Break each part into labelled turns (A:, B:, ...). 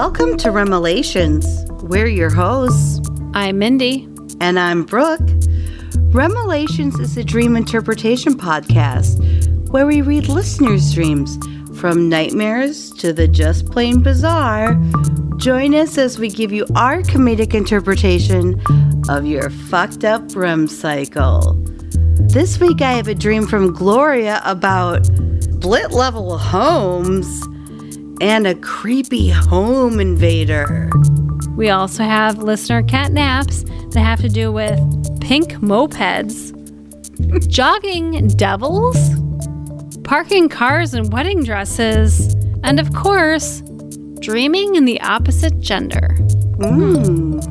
A: Welcome to Remelations. We're your hosts,
B: I'm Mindy.
A: and I'm Brooke. Remelations is a dream interpretation podcast where we read listeners' dreams from nightmares to the just plain bizarre. Join us as we give you our comedic interpretation of your fucked up REM cycle. This week I have a dream from Gloria about split level homes and a creepy home invader.
B: We also have listener cat naps that have to do with pink mopeds, jogging devils, parking cars in wedding dresses, and of course, dreaming in the opposite gender.
A: Mm.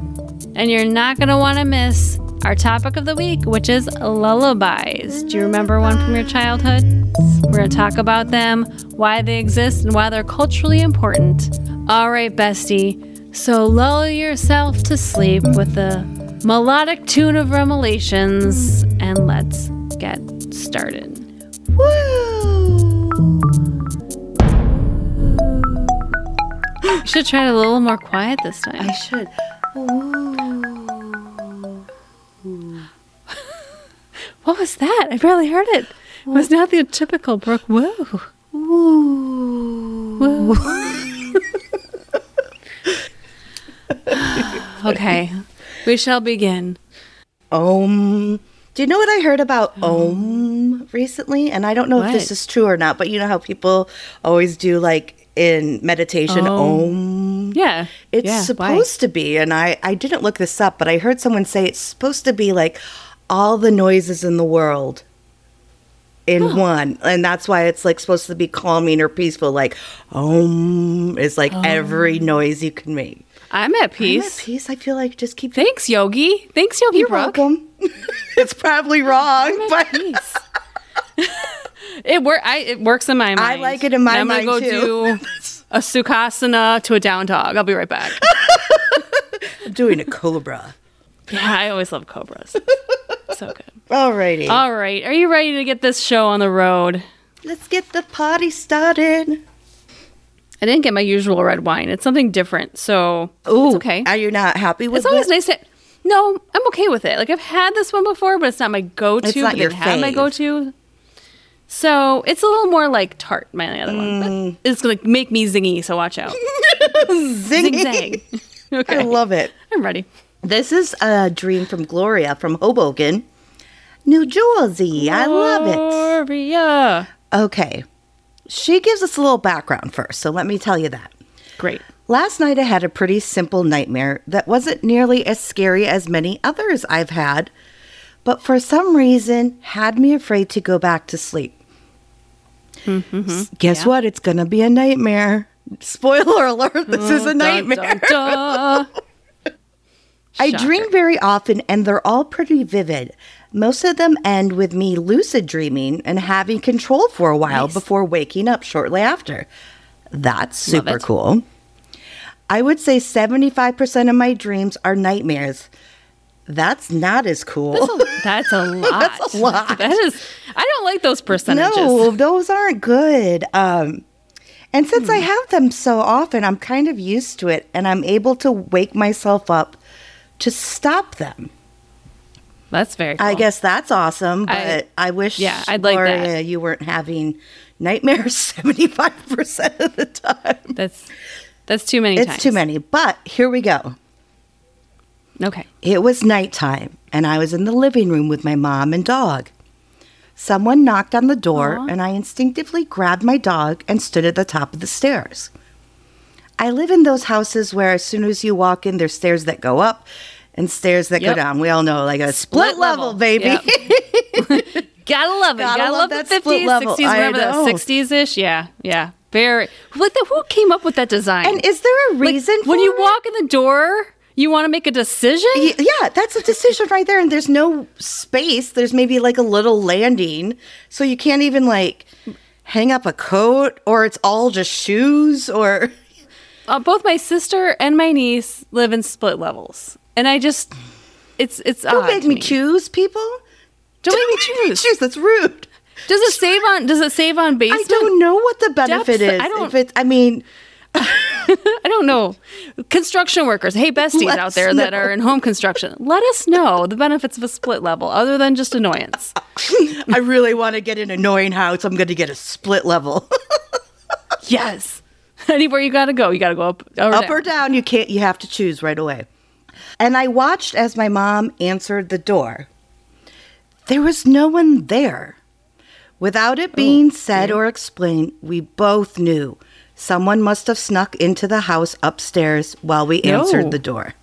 B: And you're not going to want to miss our topic of the week, which is lullabies. Do you remember one from your childhood? We're going to talk about them, why they exist, and why they're culturally important. All right, bestie. So lull yourself to sleep with the melodic tune of Remelations, and let's get started.
A: Woo!
B: You should try it a little more quiet this time.
A: I should.
B: What was that? I barely heard it. Was not the typical Brooke. Whoa.
A: Woo.
B: Okay, we shall begin.
A: Om. Do you know what I heard about oh. Om recently? And I don't know if this is true or not, but you know how people always do like in meditation
B: Oh.
A: Om.
B: Yeah.
A: It's
B: yeah, why?
A: supposed to be, and I, I didn't look this up, but I heard someone say it's supposed to be like all the noises in the world in one. And that's why it's like supposed to be calming or peaceful. Like Om is like every oh. noise you can make.
B: I'm at
A: I'm at
B: peace.
A: peace. I feel like just keep
B: Thanks, Yogi. Thanks, Yogi
A: You're
B: Brooke.
A: welcome. it's probably wrong, but
B: Peace. it work. I it works in my mind.
A: I like it in my
B: And I'm
A: mind,
B: gonna go
A: too.
B: do a sukhasana to a down dog. I'll be right back.
A: I'm doing a cobra.
B: Yeah, I always love cobras. so good.
A: Alrighty.
B: All right, are you ready to get this show on the road?
A: Let's get the party started.
B: I didn't get my usual red wine. It's something different, so
A: Ooh,
B: okay.
A: Are you not happy with it?
B: It's always
A: it?
B: nice to. No, I'm okay with it. Like I've had this one before, but it's not my go-to.
A: It's not
B: but
A: your
B: had my go-to. So it's a little more like tart. My other one.
A: Mm.
B: But It's gonna make me zingy, so watch out. Zing zang.
A: I
B: Okay,
A: love it.
B: I'm ready.
A: This is a dream from Gloria from Hoboken, New Jersey. I love it.
B: Gloria.
A: Okay. She gives us a little background first, so let me tell you that.
B: Great.
A: Last night I had a pretty simple nightmare that wasn't nearly as scary as many others I've had, but for some reason had me afraid to go back to sleep. Mm-hmm. S- Guess
B: Yeah.
A: what? It's going to be a nightmare. Spoiler alert, this is a nightmare.
B: dun, dun.
A: I
B: Shocker.
A: dream very often and they're all pretty vivid. Most of them end with me lucid dreaming and having control for a while
B: Nice.
A: before waking up shortly after. That's super cool. I would say 75% of my dreams are nightmares. That's not as cool.
B: That's a lot.
A: That's a lot.
B: That is. I don't like those percentages.
A: No, those aren't good. Um, and since
B: Hmm.
A: I have them so often, I'm kind of used to it and I'm able to wake myself up to stop them.
B: That's very. Cool.
A: I guess that's awesome, but
B: I-
A: I, wish,
B: yeah, I'd like
A: Gloria,
B: that.
A: you weren't having nightmares 75% of the time.
B: that's that's too many.
A: It's
B: times.
A: too many, but here we go.
B: Okay.
A: It was nighttime, and I was in the living room with my mom and dog. Someone knocked on the door,
B: Aw.
A: and I instinctively grabbed my dog and stood at the top of the stairs. I live in those houses where, as soon as you walk in, there's stairs that go up and stairs that
B: Yep.
A: go down. We all know, like a split,
B: Split
A: level,
B: level.
A: baby.
B: Yep. Gotta love it.
A: Gotta
B: Gotta,
A: love
B: love,
A: that
B: the
A: split
B: 50s,
A: level.
B: 60s,
A: I
B: whatever the 60s ish. Yeah, yeah. Very. Like the, who came up with that design?
A: and is there a
B: Like,
A: reason
B: when you
A: it?
B: walk in the door, you want to make a decision?
A: Yeah, that's a decision right there. And there's no space. There's maybe like a little landing. So you can't even like hang up a coat or it's all just shoes or.
B: Uh, both my sister and my niece live in split levels, and I just, it's it's
A: Don't
B: odd
A: make
B: to
A: me choose, people.
B: Don't make me choose.
A: choose. That's rude.
B: Does it save on? Does it save on
A: I don't know what the benefit
B: Depth,
A: is.
B: I don't-
A: If it's, I mean,
B: I don't know. Construction workers, hey besties
A: Let
B: out there that
A: know.
B: are in home construction, let us know the benefits of a split level other than just annoyance.
A: I really want to get an annoying house. I'm going to get a split level.
B: Yes. Anywhere you got to go, you got to go up or
A: Up
B: down.
A: or down, you can't you have to choose right away. And I watched as my mom answered the door. There was no one there. Without it being oh, said or explained, we both knew someone must have snuck into the house upstairs while we
B: No.
A: answered the door.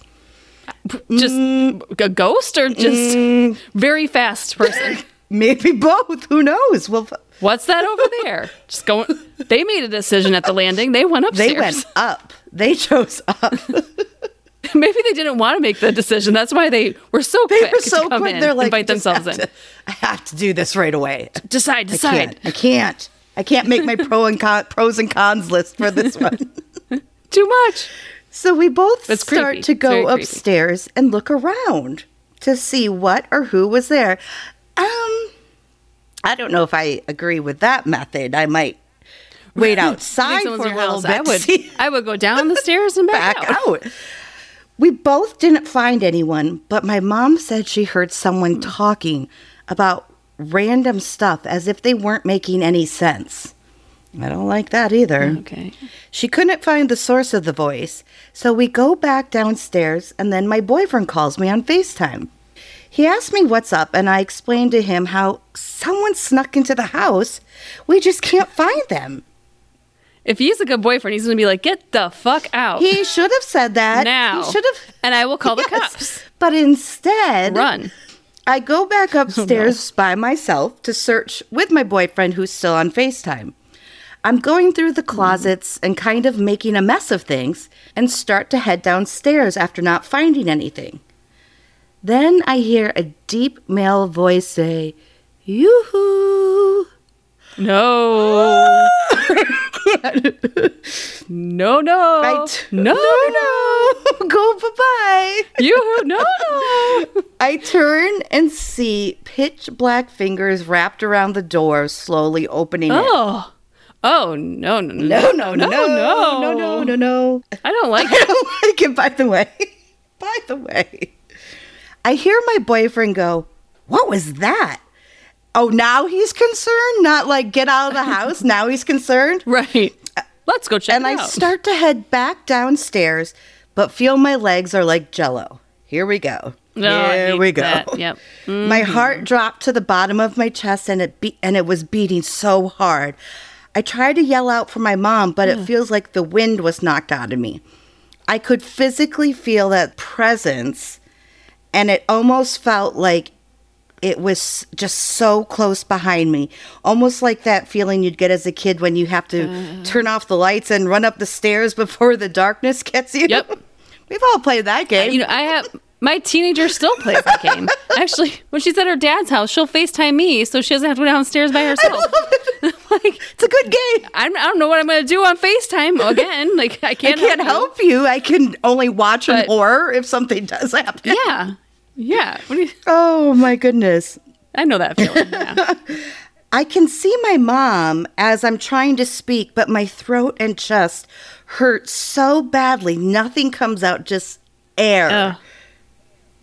B: Just mm. a ghost or just mm. very fast person?
A: Maybe both. Who knows? Well,
B: What's that over there? Just going. They made a decision at the landing. They went upstairs.
A: they went up. They chose up.
B: Maybe they didn't want to make the decision. That's why they were so
A: They
B: quick
A: were
B: to
A: so
B: come
A: quick. They're like,
B: invite themselves in.
A: to- I have to do this right away.
B: Decide,
A: I
B: decide.
A: can't. I can't. I can't make my pro and con, pros and cons list for this one.
B: Too much.
A: So we both
B: It's
A: start
B: creepy.
A: to go upstairs and look around to see what or who was there. Um, I don't know if I agree with that method. I might wait outside for a little
B: house?
A: bit.
B: I would.
A: see-
B: I would go down the stairs and back,
A: back
B: out.
A: out. We both didn't find anyone, but my mom said she heard someone hmm. talking about random stuff as if they weren't making any sense. I don't like that either.
B: Okay.
A: She couldn't find the source of the voice, so we go back downstairs, and then my boyfriend calls me on FaceTime. He asked me what's up, and I explained to him how someone snuck into the house. We just can't find them.
B: If he's a good boyfriend, he's going to be like, "Get the fuck out
A: He should have said that.
B: now!"
A: He should have.
B: and I will call the
A: Yes.
B: cops.
A: But instead,
B: Run.
A: I go back oh, upstairs by myself to search with my boyfriend who's still on FaceTime. I'm going through the closets mm. and kind of making a mess of things and start to head downstairs after not finding anything. Then I hear a deep male voice say, Yoo-hoo!
B: No. no, no.
A: Right.
B: No,
A: no, go bye-bye.
B: You, no, no.
A: I turn and see pitch black fingers wrapped around the door, slowly opening it.
B: Oh. Oh, no, no,
A: No, no, no, no,
B: no.
A: no, no, no, no.
B: I don't like
A: I don't like it, by the way. By the way. I hear my boyfriend go, What was that? Oh, now he's concerned? Not like get out of the house. now he's concerned.
B: Right. Let's go check
A: And I
B: out.
A: start to head back downstairs, but feel my legs are like jello. Here we go.
B: Oh, no,
A: Here we go.
B: that. Yep.
A: My heart mm. dropped to the bottom of my chest and it be- and it was beating so hard. I tried to yell out for my mom, but it feels like the wind was knocked out of me. I could physically feel that presence and it almost felt like it was just so close behind me. Almost like that feeling you'd get as a kid when you have to mm-hmm. turn off the lights and run up the stairs before the darkness gets you.
B: Yep.
A: We've all played that game.
B: You know, I have my teenager still plays that game. Actually, when she's at her dad's house, she'll FaceTime me so she doesn't have to go downstairs by herself. It. like,
A: it's a good game.
B: I'm, I don't know what I'm going to do on FaceTime again. Like, I can't,
A: I
B: can't you.
A: help you. I can only watch
B: But-
A: horror if something does happen.
B: Yeah. Yeah. You,
A: Oh my goodness.
B: I know that feeling. Yeah.
A: I can see my mom as I'm trying to speak, but my throat and chest hurt so badly, nothing comes out, just air.
B: Ugh.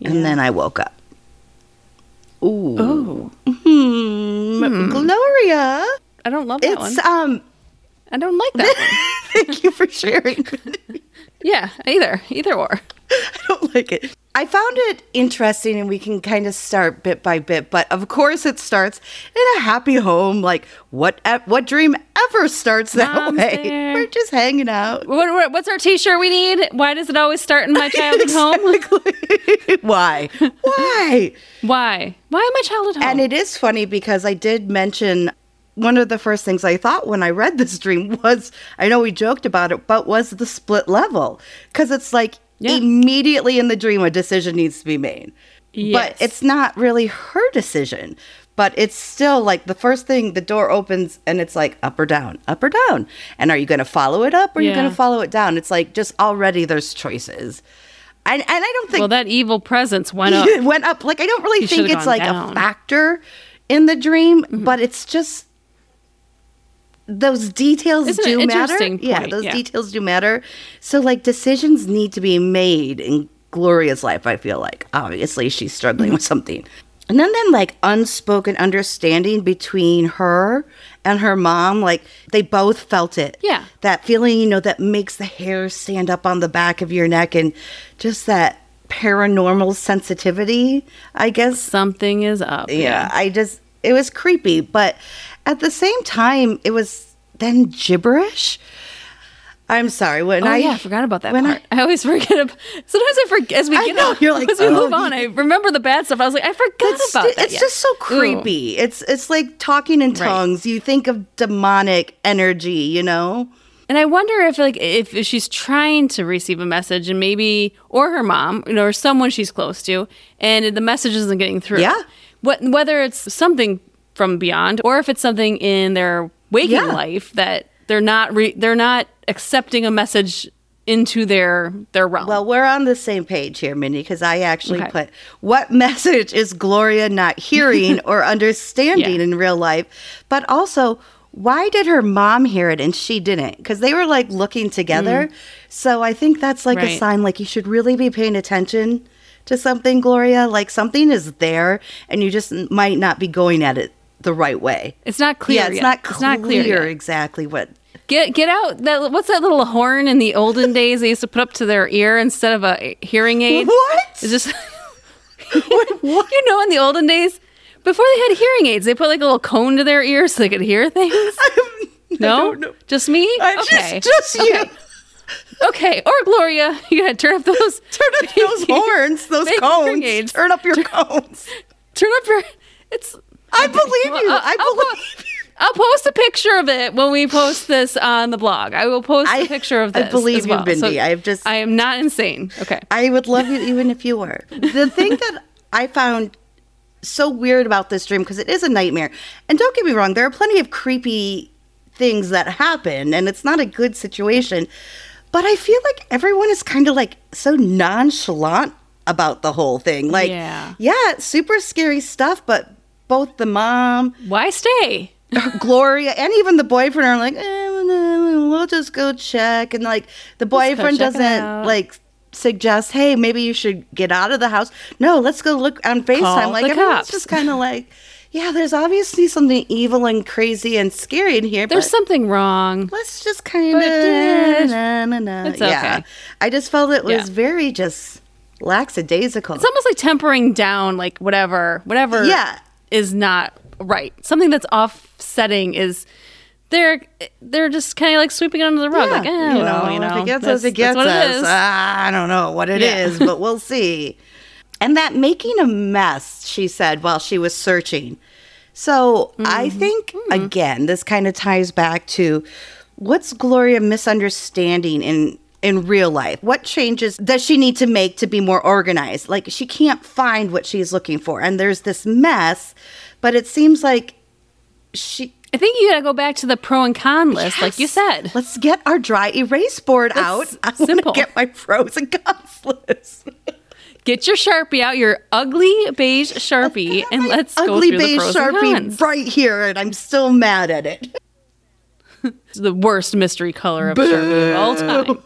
A: And then I woke up. Ooh.
B: Oh,
A: Hmm. Gloria.
B: I don't love that
A: It's
B: one.
A: um
B: I don't like that one.
A: thank you for sharing.
B: Yeah, either. Either or.
A: I don't like it. I found it interesting, and we can kind of start bit by bit. But of course, it starts in a happy home. Like what? What dream ever starts that
B: Mom's
A: way?
B: there.
A: We're just hanging out.
B: What, what, what's our t shirt we need? Why does it always start in my childhood home?
A: Why? Why?
B: Why? Why my childhood home?
A: And it is funny because I did mention one of the first things I thought when I read this dream was I know we joked about it, but was the split level because it's like
B: Yeah.
A: immediately in the dream a decision needs to be made.
B: Yes.
A: But it's not really her decision. But it's still like the first thing the door opens and it's like up or down, up or down. And are you going to follow it up or are you going to follow it down? It's like just already there's choices. And, and I don't think
B: well, that evil presence went up.
A: went up. Like I don't really think it's like
B: down. Mm-hmm.
A: a factor in the dream, but it's just those details
B: an
A: do matter.
B: interesting
A: yeah, those
B: yeah.
A: details do matter. So like decisions need to be made in Gloria's life, I feel like. Obviously she's struggling with something. And then then like unspoken understanding between her and her mom, like they both felt it.
B: Yeah.
A: That feeling, you know, that makes the hair stand up on the back of your neck and just that paranormal sensitivity, I guess.
B: Something is up.
A: Yeah, I just it was creepy, but at the same time, it was then gibberish. I'm sorry when
B: Oh
A: I
B: yeah, I forgot about that part. I, always forget. ab- Sometimes I forget as we
A: I
B: get
A: know,
B: on,
A: you're like,
B: as we
A: oh,
B: move on. I remember the bad stuff. I was like, I forgot about that.
A: it's
B: yeah.
A: just so
B: Ooh.
A: creepy. It's it's like talking in
B: Right.
A: tongues. You think of demonic energy, you know?
B: And I wonder if like if, if she's trying to receive a message and maybe or her mom, you know, or someone she's close to, and the message isn't getting through.
A: Yeah.
B: What whether it's something from beyond or if it's something in their waking
A: Yeah.
B: life that they're not re- they're not accepting a message into their their realm.
A: Well, we're on the same page here, Minnie, because I actually
B: Okay.
A: put what message is Gloria not hearing or understanding
B: Yeah.
A: in real life? But also, why did her mom hear it and she didn't? Because they were like looking together. So I think that's like a
B: Mm.
A: Sign like you should really be paying attention to something, Gloria. Like something is there and you just might not be going at it the right way.
B: it's not clear.
A: yeah, it's
B: yet.
A: not
B: It's
A: clear,
B: not clear.
A: exactly what.
B: Get get out that what's that little horn in the olden days they used to put up to their ear instead of a hearing aid?
A: What?
B: It's just you know in the olden days before they had hearing aids they put like a little cone to their ear so they could hear things. No,
A: don't know.
B: just me.
A: I
B: okay,
A: just you.
B: Okay. Okay, or Gloria, you gotta turn up those
A: Turn up those horns, those cones. Turn up your cones.
B: Turn up your. It's.
A: I believe you.
B: Well,
A: I
B: I'll
A: believe.
B: I'll post a picture of it when we post this on the blog. I will post a
A: I-
B: picture of this.
A: I believe
B: as
A: you,
B: well.
A: Bindi. I've just-
B: I am not insane. Okay.
A: I would love you even if you were. The thing that I found so weird about this dream because it is a nightmare. And don't get me wrong, there are plenty of creepy things that happen and it's not a good situation. But I feel like everyone is kind of like so nonchalant about the whole thing. Like
B: Yeah.
A: yeah, super scary stuff, but both the mom
B: Why stay?
A: Gloria and even the boyfriend are like, eh, we'll just go check. And like the boyfriend doesn't like suggest, hey, maybe you should get out of the house. No, let's go look on FaceTime.
B: Call
A: like everyone's
B: cops.
A: just kind of like, yeah, there's obviously something evil and crazy and scary in here.
B: There's something wrong.
A: let's just kind of. na, na, na.
B: it's
A: Yeah. I just felt it was
B: Yeah.
A: very just lackadaisical.
B: It's almost like tempering down, like whatever, whatever.
A: Yeah.
B: Is not right. Something that's offsetting is. They're they're just kind of like sweeping it under the rug, like, eh, well, you know,
A: if it gets us, it gets us.
B: It is.
A: Ah, I don't know what it is,
B: Yeah.
A: but we'll see. And that making a mess, she said while she was searching. So I
B: Mm-hmm.
A: think, again, this kind of ties back to what's Gloria misunderstanding in in real life? What changes does she need to make to be more organized? Like she can't find what she's looking for, and there's this mess. But it seems like she
B: I think you got to go back to the pro and con list, like you said.
A: Let's get our dry erase board out.
B: That's
A: I want to
B: simple.
A: get my pros and cons list.
B: Get your sharpie out, your ugly beige sharpie, and let's go
A: Ugly
B: through the
A: beige
B: pros and
A: sharpie
B: cons.
A: right here, and I'm still mad at it.
B: It's the worst mystery color of sharpie of all time.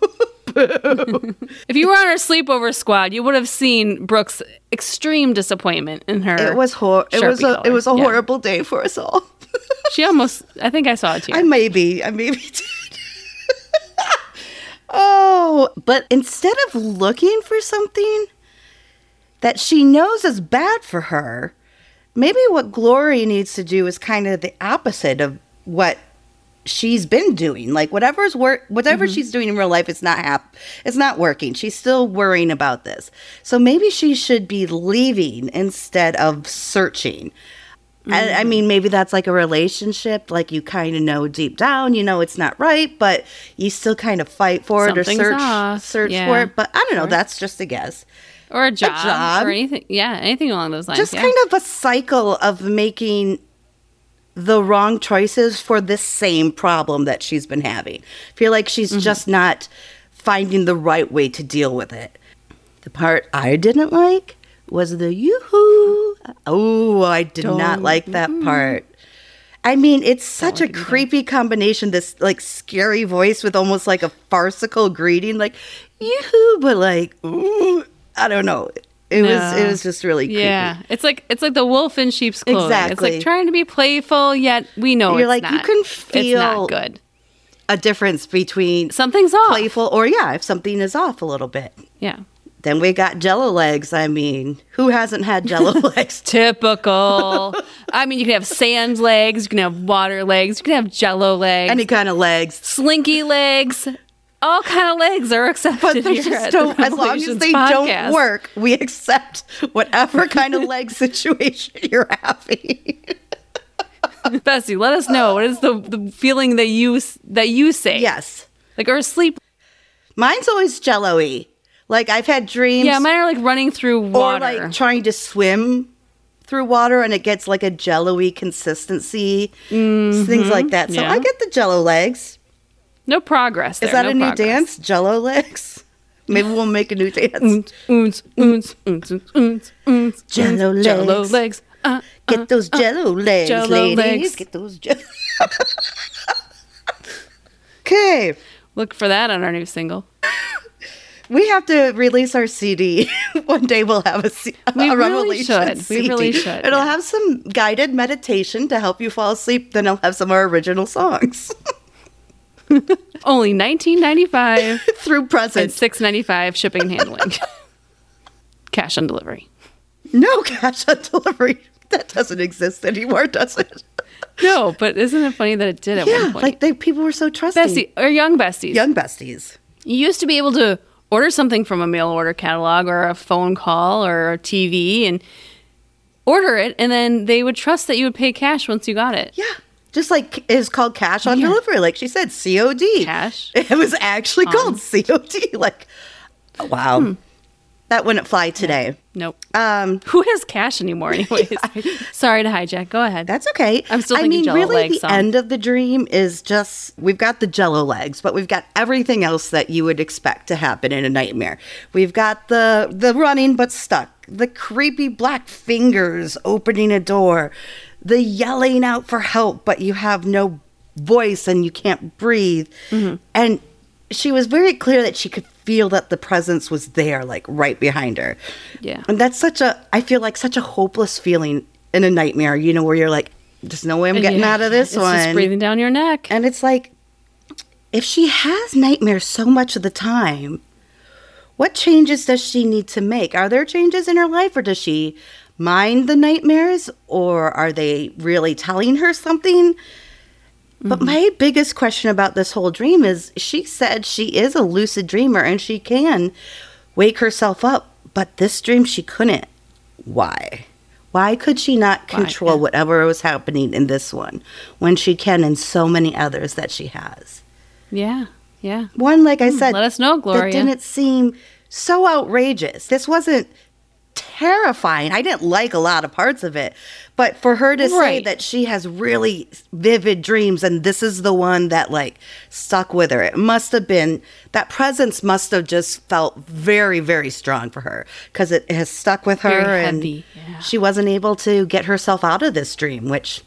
B: if you were on our sleepover squad, you would have seen Brooke's extreme disappointment in her.
A: It was hor- It was a it was a
B: Yeah.
A: horrible day for us all.
B: She almost. I think I saw it
A: too.
B: I
A: maybe I maybe did. oh, but instead of looking for something that she knows is bad for her, maybe what Glory needs to do is kind of the opposite of what she's been doing. Like whatever's work, whatever mm-hmm. she's doing in real life, it's not hap- it's not working. She's still worrying about this. So maybe she should be leaving instead of searching. I, I mean, maybe that's like a relationship. Like you kind of know deep down, you know it's not right, but you still kind of fight for it or search
B: off.
A: search
B: Yeah.
A: for it. But I don't know. That's just a guess.
B: or a job,
A: job.
B: or anything. Yeah, anything along those lines.
A: Just
B: yeah.
A: kind of a cycle of making the wrong choices for this same problem that she's been having. I feel like she's
B: Mm-hmm.
A: just not finding the right way to deal with it. The part I didn't like was the yoo-hoo. Oh, I did not
B: Don't-
A: like that part. I mean, it's such a creepy combination. This like scary voice with almost like a farcical greeting, like yoo-hoo, but like ooh, I don't know. It was it was just really creepy.
B: Yeah, it's like it's like the wolf in sheep's clothing.
A: Exactly.
B: It's like trying to be playful, yet we know
A: You're
B: it's
A: like, you
B: not.
A: can
B: it's
A: feel-
B: not good.
A: A difference between
B: Something's off.
A: playful or yeah, if something is off a little bit.
B: Yeah,
A: Then we got Jello legs. I mean, who hasn't had Jello legs?
B: typical. I mean, you can have sand legs, you can have water legs, you can have Jello legs,
A: Any kind of legs.
B: slinky legs. All kind of legs are accepted
A: But
B: here at the
A: as long as they
B: podcast.
A: don't work, we accept whatever kind of leg situation you're having.
B: Bessie, let us know what is the, the feeling that you that you say.
A: yes.
B: like or sleep.
A: Mine's always jello y. Like I've had dreams
B: Yeah, mine are like running through
A: or
B: water.
A: like trying to swim through water and it gets like a jello-y consistency. Things like that. So
B: Mm-hmm. yeah.
A: I get the jello legs.
B: No progress.
A: Is that
B: no
A: a new dance? Jello legs? Maybe we'll make a new dance.
B: Oons, oons, oons, oons, oons,
A: Jello
B: oons, Jello
A: legs.
B: legs. Uh,
A: Get those jello legs,
B: Jell-O
A: ladies.
B: legs.
A: Get those jello. okay.
B: look for that on our new single.
A: We have to release our CD. One day we'll have a, C- a
B: We really
A: Remelation
B: should. We really should,
A: It'll
B: yeah.
A: have some guided meditation to help you fall asleep. Then it'll have some of our original songs
B: Only nineteen ninety five
A: through present.
B: six ninety five shipping and handling. Cash on delivery.
A: No cash on delivery. That doesn't exist anymore, does it?
B: No, but isn't it funny that it did at
A: yeah,
B: one point?
A: like they people were so trusting.
B: Bestie or young besties.
A: Young besties.
B: You used to be able to order something from a mail order catalog or a phone call or a TV and order it, and then they would trust that you would pay cash once you got it.
A: Yeah. Just like it's called cash on
B: Yeah.
A: delivery, like she said, COD.
B: Cash
A: It was actually called COD. Like, wow.
B: Hmm.
A: That wouldn't fly today.
B: Nope.
A: Um,
B: Who has cash anymore, anyways? Sorry to hijack. Go ahead.
A: that's okay.
B: I'm still
A: I mean,
B: Jell-O
A: really, the
B: song.
A: end of the dream is just we've got the Jello legs, but we've got everything else that you would expect to happen in a nightmare. We've got the the running but stuck, the creepy black fingers opening a door, the yelling out for help, but you have no voice and you can't breathe,
B: Mm-hmm.
A: and she was very clear that she could feel that the presence was there, like right behind her.
B: Yeah.
A: And that's such a, I feel like such a hopeless feeling in a nightmare, you know, where you're like, there's no way I'm getting
B: Yeah,
A: out of this
B: it's
A: one.
B: Just breathing down your neck.
A: And it's like, if she has nightmares so much of the time, what changes does she need to make? Are there changes in her life, or does she mind the nightmares, or are they really telling her something? But mm-hmm. my biggest question about this whole dream is she said she is a lucid dreamer and she can wake herself up, but this dream she couldn't. Why? Why could she not control whatever was happening in this one when she can in so many others that she has?
B: yeah. Yeah.
A: One, like I hmm, said,
B: Let us know,
A: that
B: Gloria.
A: didn't seem so outrageous. This wasn't terrifying. I didn't like a lot of parts of it. But for her to say that she has really vivid dreams and this is the one that like stuck with her, it must have been that presence must have just felt very, very strong for her because it has stuck with her and
B: yeah.
A: she wasn't able to get herself out of this dream, which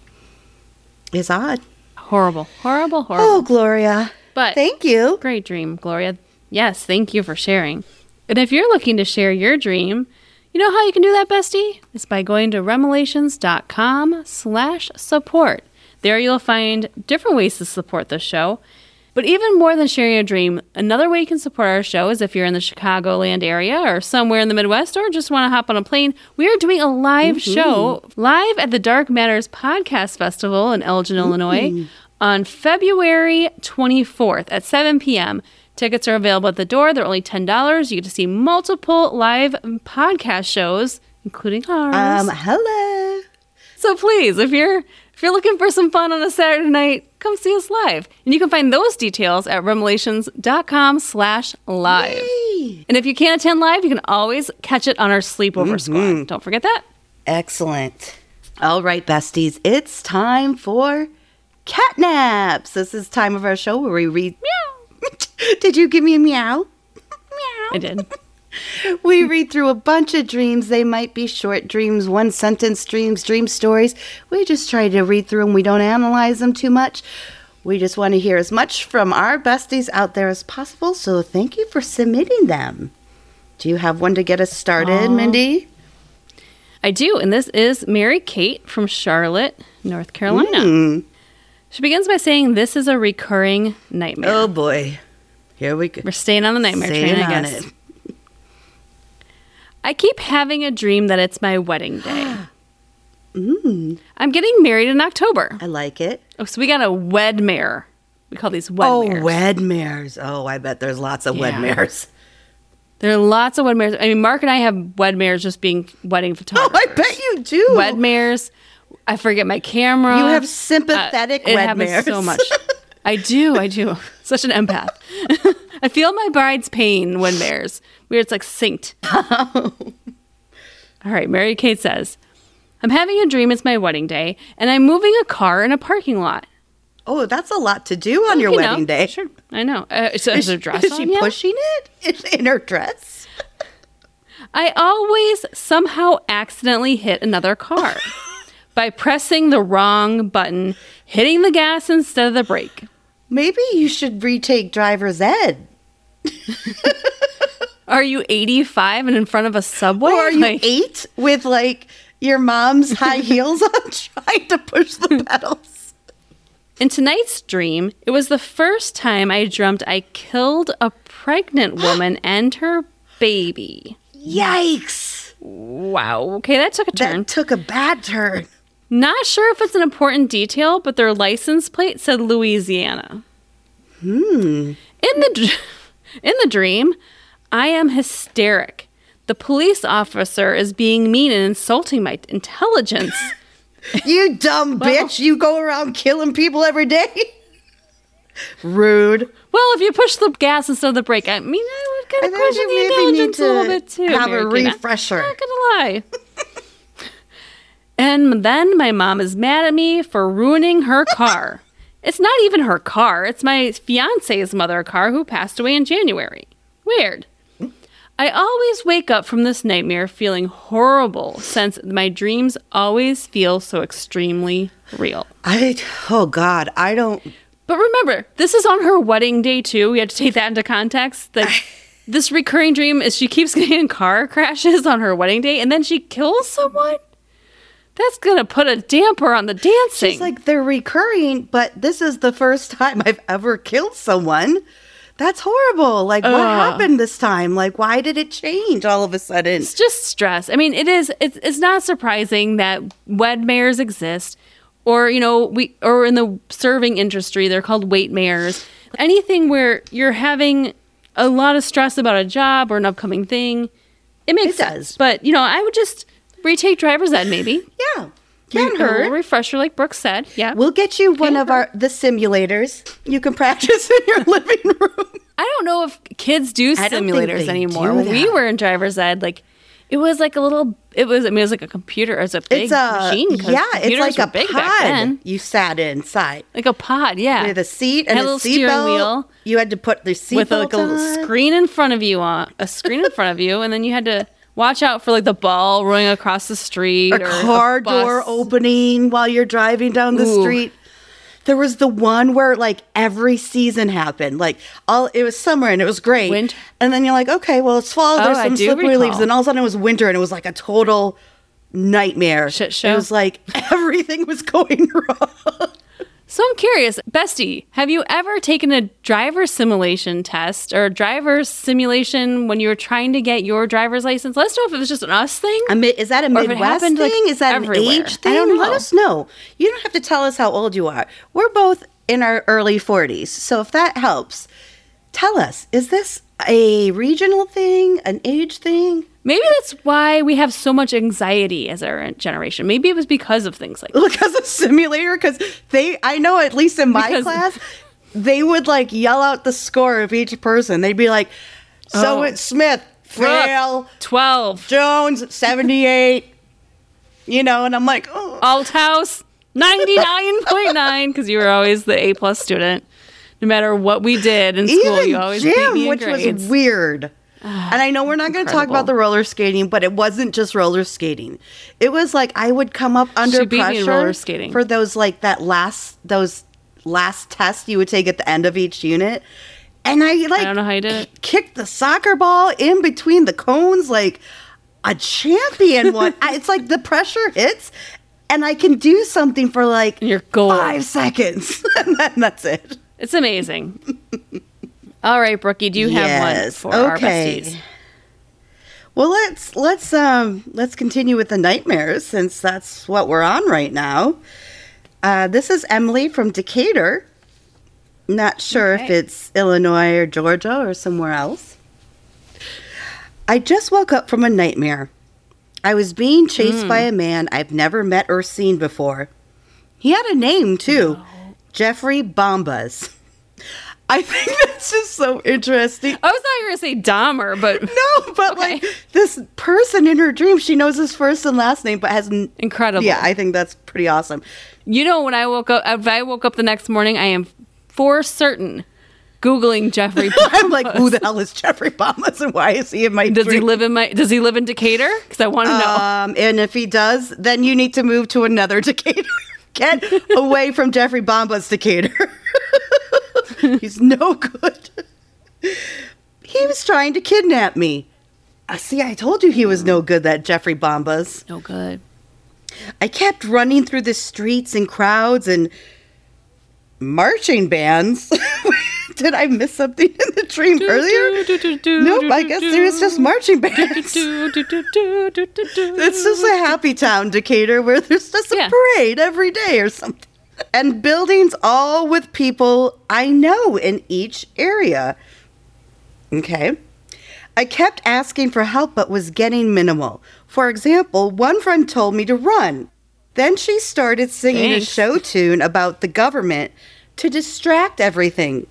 A: is odd.
B: Horrible. Horrible. Horrible.
A: Oh, Gloria.
B: But
A: Thank you.
B: Great dream, Gloria. Yes, thank you for sharing. And if you're looking to share your dream, you know how you can do that, bestie? It's by going to remelations.com slash support. There you'll find different ways to support the show. But even more than sharing a dream, another way you can support our show is if you're in the Chicagoland area or somewhere in the Midwest or just want to hop on a plane, we are doing a live show live at the Dark Matters Podcast Festival in Elgin, Illinois on February 24th at 7 p.m. Tickets are available at the door. They're only $10. You get to see multiple live podcast shows, including ours.
A: Um, hello.
B: So please, if you're if you're looking for some fun on a Saturday night, come see us live. And you can find those details at remelations.com slash live. And if you can't attend live, you can always catch it on our sleepover squad. Don't forget that.
A: Excellent. All right, besties, it's time for catnaps. This is time of our show where we read. Meow. Did you give me a meow? Meow.
B: I did.
A: we read through a bunch of dreams. They might be short dreams, one sentence dreams, dream stories. We just try to read through them. We don't analyze them too much. We just want to hear as much from our besties out there as possible. So thank you for submitting them. Do you have one to get us started,
B: Aw.
A: Mindy?
B: I do, and this is Mary Kate from Charlotte, North Carolina.
A: Hmm.
B: She begins by saying, This is a recurring nightmare.
A: Oh boy. Here we go.
B: We're staying on the nightmare
A: Staying
B: train, I guess.
A: it.
B: I keep having a dream that it's my wedding day.
A: Mm,
B: I'm getting married in October.
A: I like it.
B: Oh, so we got a wedmare. We call these wedmares.
A: Oh, wedmares. Oh, I bet there's lots of
B: Yeah.
A: wedmares.
B: There are lots of wedmares. I mean, Mark and I have wedmares just being wedding photographers. Oh.
A: I bet you do.
B: Wedmares. I forget my camera.
A: You have
B: Uh,
A: sympathetic
B: it
A: wedmares.
B: happens so much. I do. I do. Such an empath. I feel my bride's pain when mares. Weird. It's like synced. All right. Mary Kate says, I'm having a dream it's my wedding day, and I'm moving a car in a parking lot.
A: oh, that's a lot to do on your
B: You know,
A: wedding day.
B: Sure. I know. Uh, so is, there a dress
A: is
B: on
A: she
B: yet?
A: pushing it in- in her dress?
B: I always somehow accidentally hit another car by pressing the wrong button, hitting the gas instead of the brake.
A: Maybe you should retake driver's ed.
B: Are you 85 and in front of a subway?
A: Or are you
B: Like-
A: eight with like your mom's high heels on trying to push the pedals?
B: In tonight's dream, it was the first time I dreamt I killed a pregnant woman and her baby.
A: Yikes.
B: Wow. Okay, that took a turn.
A: That took a bad turn.
B: Not sure if it's an important detail, but their license plate said Louisiana.
A: Hmm.
B: In the in the dream, I am hysteric. The police officer is being mean and insulting my intelligence.
A: You dumb bitch. You go around killing people every day. Rude.
B: well, if you push the gas instead of the brake, I mean, I would kind of question
A: you
B: the intelligence a little bit too.
A: have a
B: Kate. I'm
A: refresher.
B: Not gonna lie. And then my mom is mad at me for ruining her car. it's not even her car. It's my fiance's mother car who passed away in January. Weird. I always wake up from this nightmare feeling horrible since my dreams always feel so extremely real.
A: I oh god, I don't
B: But remember, this is on her wedding day too. We have to take that into context. Like this recurring dream is she keeps getting in car crashes on her wedding day and then she kills someone. That's gonna put a damper on the dancing.
A: It's like they're recurring, but this is the first time I've ever killed someone. That's horrible. Like, what
B: Ugh.
A: happened this time? Like, why did it change all of a sudden?
B: it's just stress. I mean, it is. It's, it's not surprising that wed mares exist, or you know, we or in the serving industry, they're called wait mares. Anything where you're having a lot of stress about a job or an upcoming thing, it makes
A: It
B: sense.
A: does.
B: But you know, I would just retake driver's ed maybe.
A: Yeah, can
B: A
A: hurt.
B: refresher, like Brooke said. Yeah.
A: We'll get you one of our the simulators. You can practice in your living room.
B: I don't know if kids do
A: I don't think
B: simulators anymore.
A: do
B: When we were in driver's ed, like it was like a little. It was. I mean, it was like a computer. It was a big
A: It's a
B: machine.
A: yeah, it's like a
B: big
A: pod. You sat inside
B: Like a pod. Yeah.
A: with a seat and
B: Had a
A: a
B: steering
A: belt.
B: wheel.
A: You had to put the seat
B: with a, like a
A: on.
B: screen in front of you on a screen in front of you, and then you had to watch out for like the ball rolling across the street
A: a
B: or
A: car
B: bus.
A: door opening while you're driving down the
B: Ooh.
A: street. There was the one where like every season happened. Like all it was summer and it was great.
B: Winter.
A: And then you're like, okay, well it's fall. Oh, There's
B: Oh, I
A: some slippery leaves, and all of a sudden it was winter and it was like a total nightmare.
B: Shit show.
A: It was like everything was going wrong.
B: So I'm curious, Bestie, have you ever taken a driver simulation test or a driver simulation when you were trying to get your driver's license? Let us know if it was just an us thing.
A: A mi- is that a Midwest thing?
B: like,
A: is that
B: everywhere.
A: an age
B: I
A: thing?
B: don't
A: Let us know. You don't have to tell us how old you are. We're both in our early 40s. So if that helps, tell us is this a regional thing, an age thing?
B: Maybe that's why we have so much anxiety as our generation. Maybe it was because of things like
A: as a simulator because they, I know at least in my
B: Because-
A: class, they would like yell out the score of each person. They'd be like, so
B: Oh.
A: it's Smith, Frail,
B: 12,
A: Jones, 78. You know, and I'm like, oh.
B: Alt House 99.9 because you were always the A plus student. No matter what we did in school,
A: Even
B: you always beat
A: Jim,
B: me in
A: which
B: grades.
A: was weird. Ah, and I know we're not going to talk about the roller skating, but it wasn't just roller skating. It was like I would come up under
B: She beat me in
A: pressure
B: roller skating.
A: for those like that last those last tests you would take at the end of each unit. And I like
B: I don't know how you did it.
A: kicked the soccer ball in between the cones like a champion one. It's like the pressure hits and I can do something for like
B: You're gold.
A: five seconds. and then that's it.
B: It's amazing. All right, Brookie, do you have one
A: Yes,
B: for our
A: okay.
B: besties?
A: Well, let's let's um let's continue with the nightmares since that's what we're on right now. Uh, this is Emily from Decatur. Not sure if it's Illinois or Georgia or somewhere else. I just woke up from a nightmare. I was being chased by a man I've never met or seen before. He had a name too, Jeffrey Bombas. I think that's just so interesting.
B: I was not going to say Dahmer, but
A: No, but
B: Okay.
A: like this person in her dream, she knows his first and last name, but has. N-
B: incredible.
A: yeah, I think that's pretty awesome.
B: You know, when I woke up, if I woke up the next morning, I am for certain Googling Jeffrey.
A: I'm like, who the hell is Jeffrey Bombas and why is he in my
B: Does he live in my? Does he live in Decatur? Because I want to know.
A: Um, and if he does, then you need to move to another Decatur. Get away from Jeffrey Bombas Decatur. He's no good. He was trying to kidnap me. Uh, see, I told you he was no good, that Jeffrey Bombas.
B: No good.
A: I kept running through the streets and crowds and marching bands. Did I miss something in the dream earlier? Nope, I guess there was just marching bands. It's just a happy town, Decatur, where there's just a
B: Yeah.
A: parade every day or something. And buildings all with people I know in each area. Okay. I kept asking for help but was getting minimal. For example, one friend told me to run. Then she started singing
B: Thanks.
A: a show tune about the government to distract everything.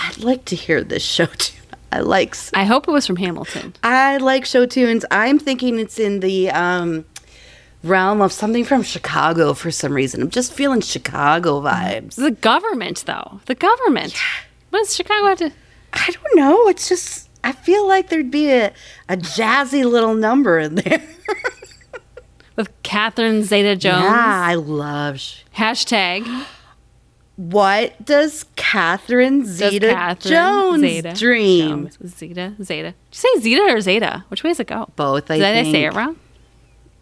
A: I'd like to hear this show tune. I like
B: I hope it was from Hamilton.
A: I like show tunes. I'm thinking it's in the um, realm of something from Chicago for some reason. I'm just feeling Chicago vibes.
B: The government, though. The government. What does Chicago have to?
A: I don't know. It's just I feel like there'd be a, a jazzy little number in there.
B: With Catherine Zeta Jones.
A: Yeah, I love.
B: Hashtag.
A: what does Catherine
B: Does
A: Zeta
B: Catherine
A: Jones
B: Zeta
A: dream?
B: Jones. Zeta. Zeta. Did you say Zeta or Zeta? Which way does it go?
A: Both. I
B: Did I say it wrong?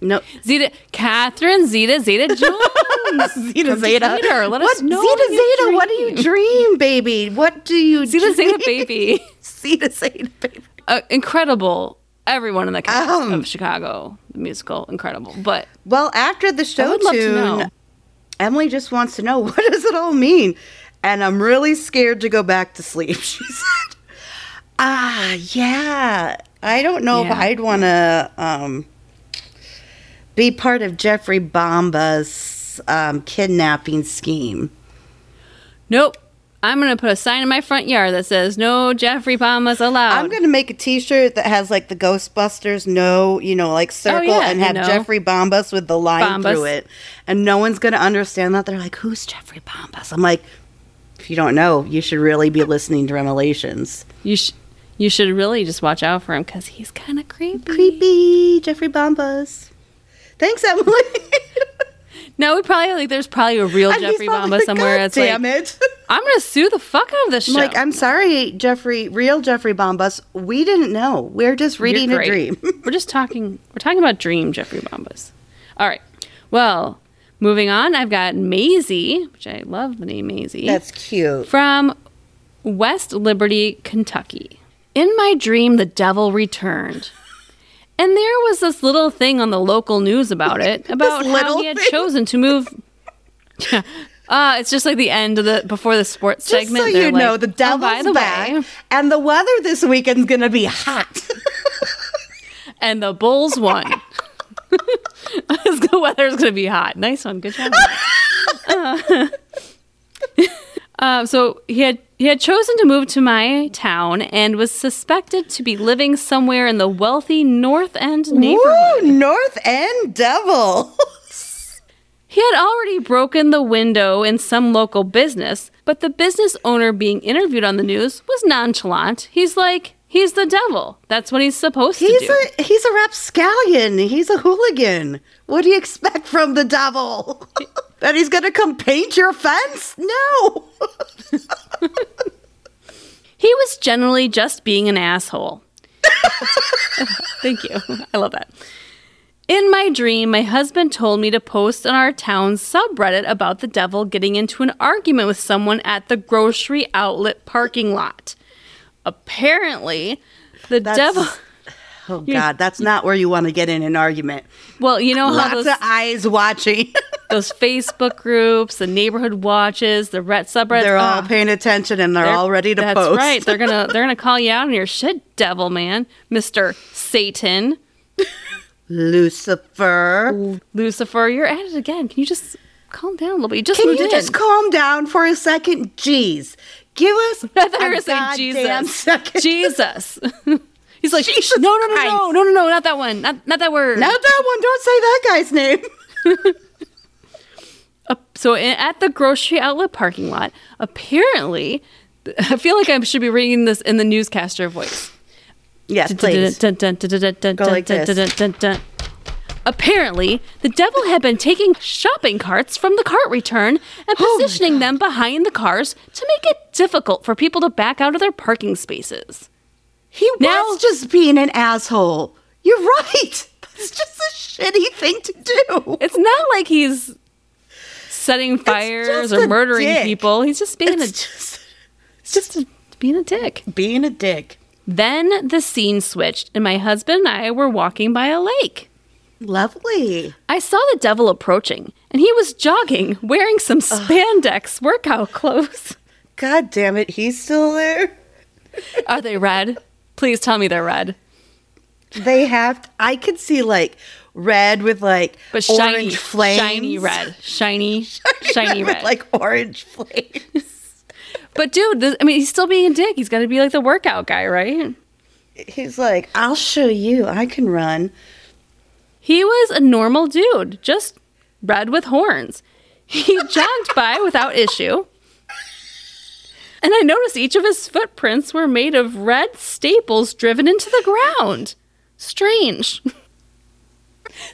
A: No,
B: Zeta. Catherine Zeta Zeta Jones.
A: Zeta Zeta.
B: Decatur. Let
A: what
B: us know
A: Zeta Zeta? What do you
B: dream.
A: dream, baby? What do you
B: Zeta Zeta
A: dream?
B: baby.
A: Zeta Zeta baby.
B: Uh, incredible. Everyone in the cast
A: Um.
B: of Chicago, the musical, incredible. But
A: Well, after the
B: I
A: show
B: to
A: tune,
B: know.
A: Emily just wants to know what does it all mean, and I'm really scared to go back to sleep. She said, "Ah, yeah, I don't know if I'd want to um, be part of Jeffrey Bomba's um, kidnapping scheme."
B: Nope. I'm gonna put a sign in my front yard that says "No Jeffrey Bombas allowed."
A: I'm gonna make a T-shirt that has like the Ghostbusters, no, you know, like oh, circle,
B: Oh, yeah,
A: and
B: you
A: have
B: know.
A: Jeffrey Bombas with the line
B: Bombas.
A: through it, and no one's gonna understand that. They're like, "Who's Jeffrey Bombas?" I'm like, if you don't know, you should really be listening to Remelations.
B: you sh- you should really just watch out for him because he's kind of creepy.
A: Creepy Jeffrey Bombas. Thanks, Emily.
B: No, we probably like. There's probably a real
A: And
B: Jeffrey Bombas
A: like,
B: somewhere.
A: God
B: It's
A: damn
B: like
A: it.
B: I'm gonna sue the fuck out of this show.
A: Like, I'm sorry, Jeffrey, real Jeffrey Bombas. We didn't know. We're just reading a dream.
B: we're just talking. We're talking about Dream Jeffrey Bombas. All right. Well, moving on. I've got Maisie, which I love the name Maisie.
A: That's cute.
B: from West Liberty, Kentucky. In my dream, the devil returned. And there was this little thing on the local news about it, about how he had
A: thing?
B: chosen to move. Uh, it's just like the end of the before the sports
A: Just
B: segment.
A: so you know,
B: like,
A: the
B: "Oh,
A: devil's
B: by the
A: back,
B: way,
A: and the weather this weekend's gonna be hot.
B: and the Bulls won. the weather's gonna be hot. Nice one, good job. Uh, uh, so he had he had chosen to move to my town and was suspected to be living somewhere in the wealthy North End neighborhood.
A: Woo, North End Devil.
B: He had already broken the window in some local business, but the business owner being interviewed on the news was nonchalant. He's like, He's the devil. That's what he's supposed
A: He's
B: to do.
A: He's a he's a rapscallion. He's a hooligan. What do you expect from the devil? that he's gonna come paint your fence? No.
B: he was generally just being an asshole. Thank you. I love that. In my dream, my husband told me to post on our town's subreddit about the devil getting into an argument with someone at the grocery outlet parking lot. Apparently, the
A: That's-
B: devil.
A: Oh God, that's not where you want to get in an argument.
B: Well, you know how
A: Lots
B: those,
A: of eyes watching.
B: those Facebook groups, the neighborhood watches, the ret subreddits.
A: they're all
B: ah,
A: paying attention and they're,
B: they're-
A: all ready to
B: that's
A: post.
B: That's right. They're gonna they're gonna call you out on your shit, devil man, Mister Satan.
A: Lucifer.
B: Lucifer, you're at it again. Can you just calm down a little bit? You just
A: Can you
B: in.
A: just calm down for a second? Jeez. Give us
B: I thought you were
A: goddamn
B: Jesus.
A: second.
B: Jesus. He's like,
A: Jesus
B: no, no, no, no,
A: Christ.
B: no, no, no, not that one, not not that word.
A: Not that one. Don't say that guy's name.
B: Uh, so at the grocery outlet parking lot, apparently, I feel like I should be reading this in the newscaster voice.
A: Yes, please.
B: Go
A: like this.
B: Apparently, the devil had been taking shopping carts from the cart return and
A: Oh
B: positioning them behind the cars to make it difficult for people to back out of their parking spaces.
A: He
B: Now-
A: was just being an asshole. You're right. That's just a shitty thing to do.
B: It's not like he's setting fires or murdering
A: dick.
B: people. He's just being
A: It's
B: a
A: just
B: just a, being a dick.
A: being a dick.
B: Then the scene switched, and my husband and I were walking by a lake.
A: Lovely.
B: I saw the devil approaching, and he was jogging, wearing some spandex workout clothes.
A: God damn it, he's still there.
B: Are they red? Please tell me they're red.
A: They have. I could see like red with like
B: But shiny,
A: orange flames.
B: shiny red, shiny, shiny
A: with
B: red.
A: like orange flames.
B: but dude, this, I mean, he's still being a dick. He's got to be like the workout guy, right?
A: He's like, I'll show you. I can run.
B: He was a normal dude, just red with horns. He jogged by without issue. And I noticed each of his footprints were made of red staples driven into the ground. Strange.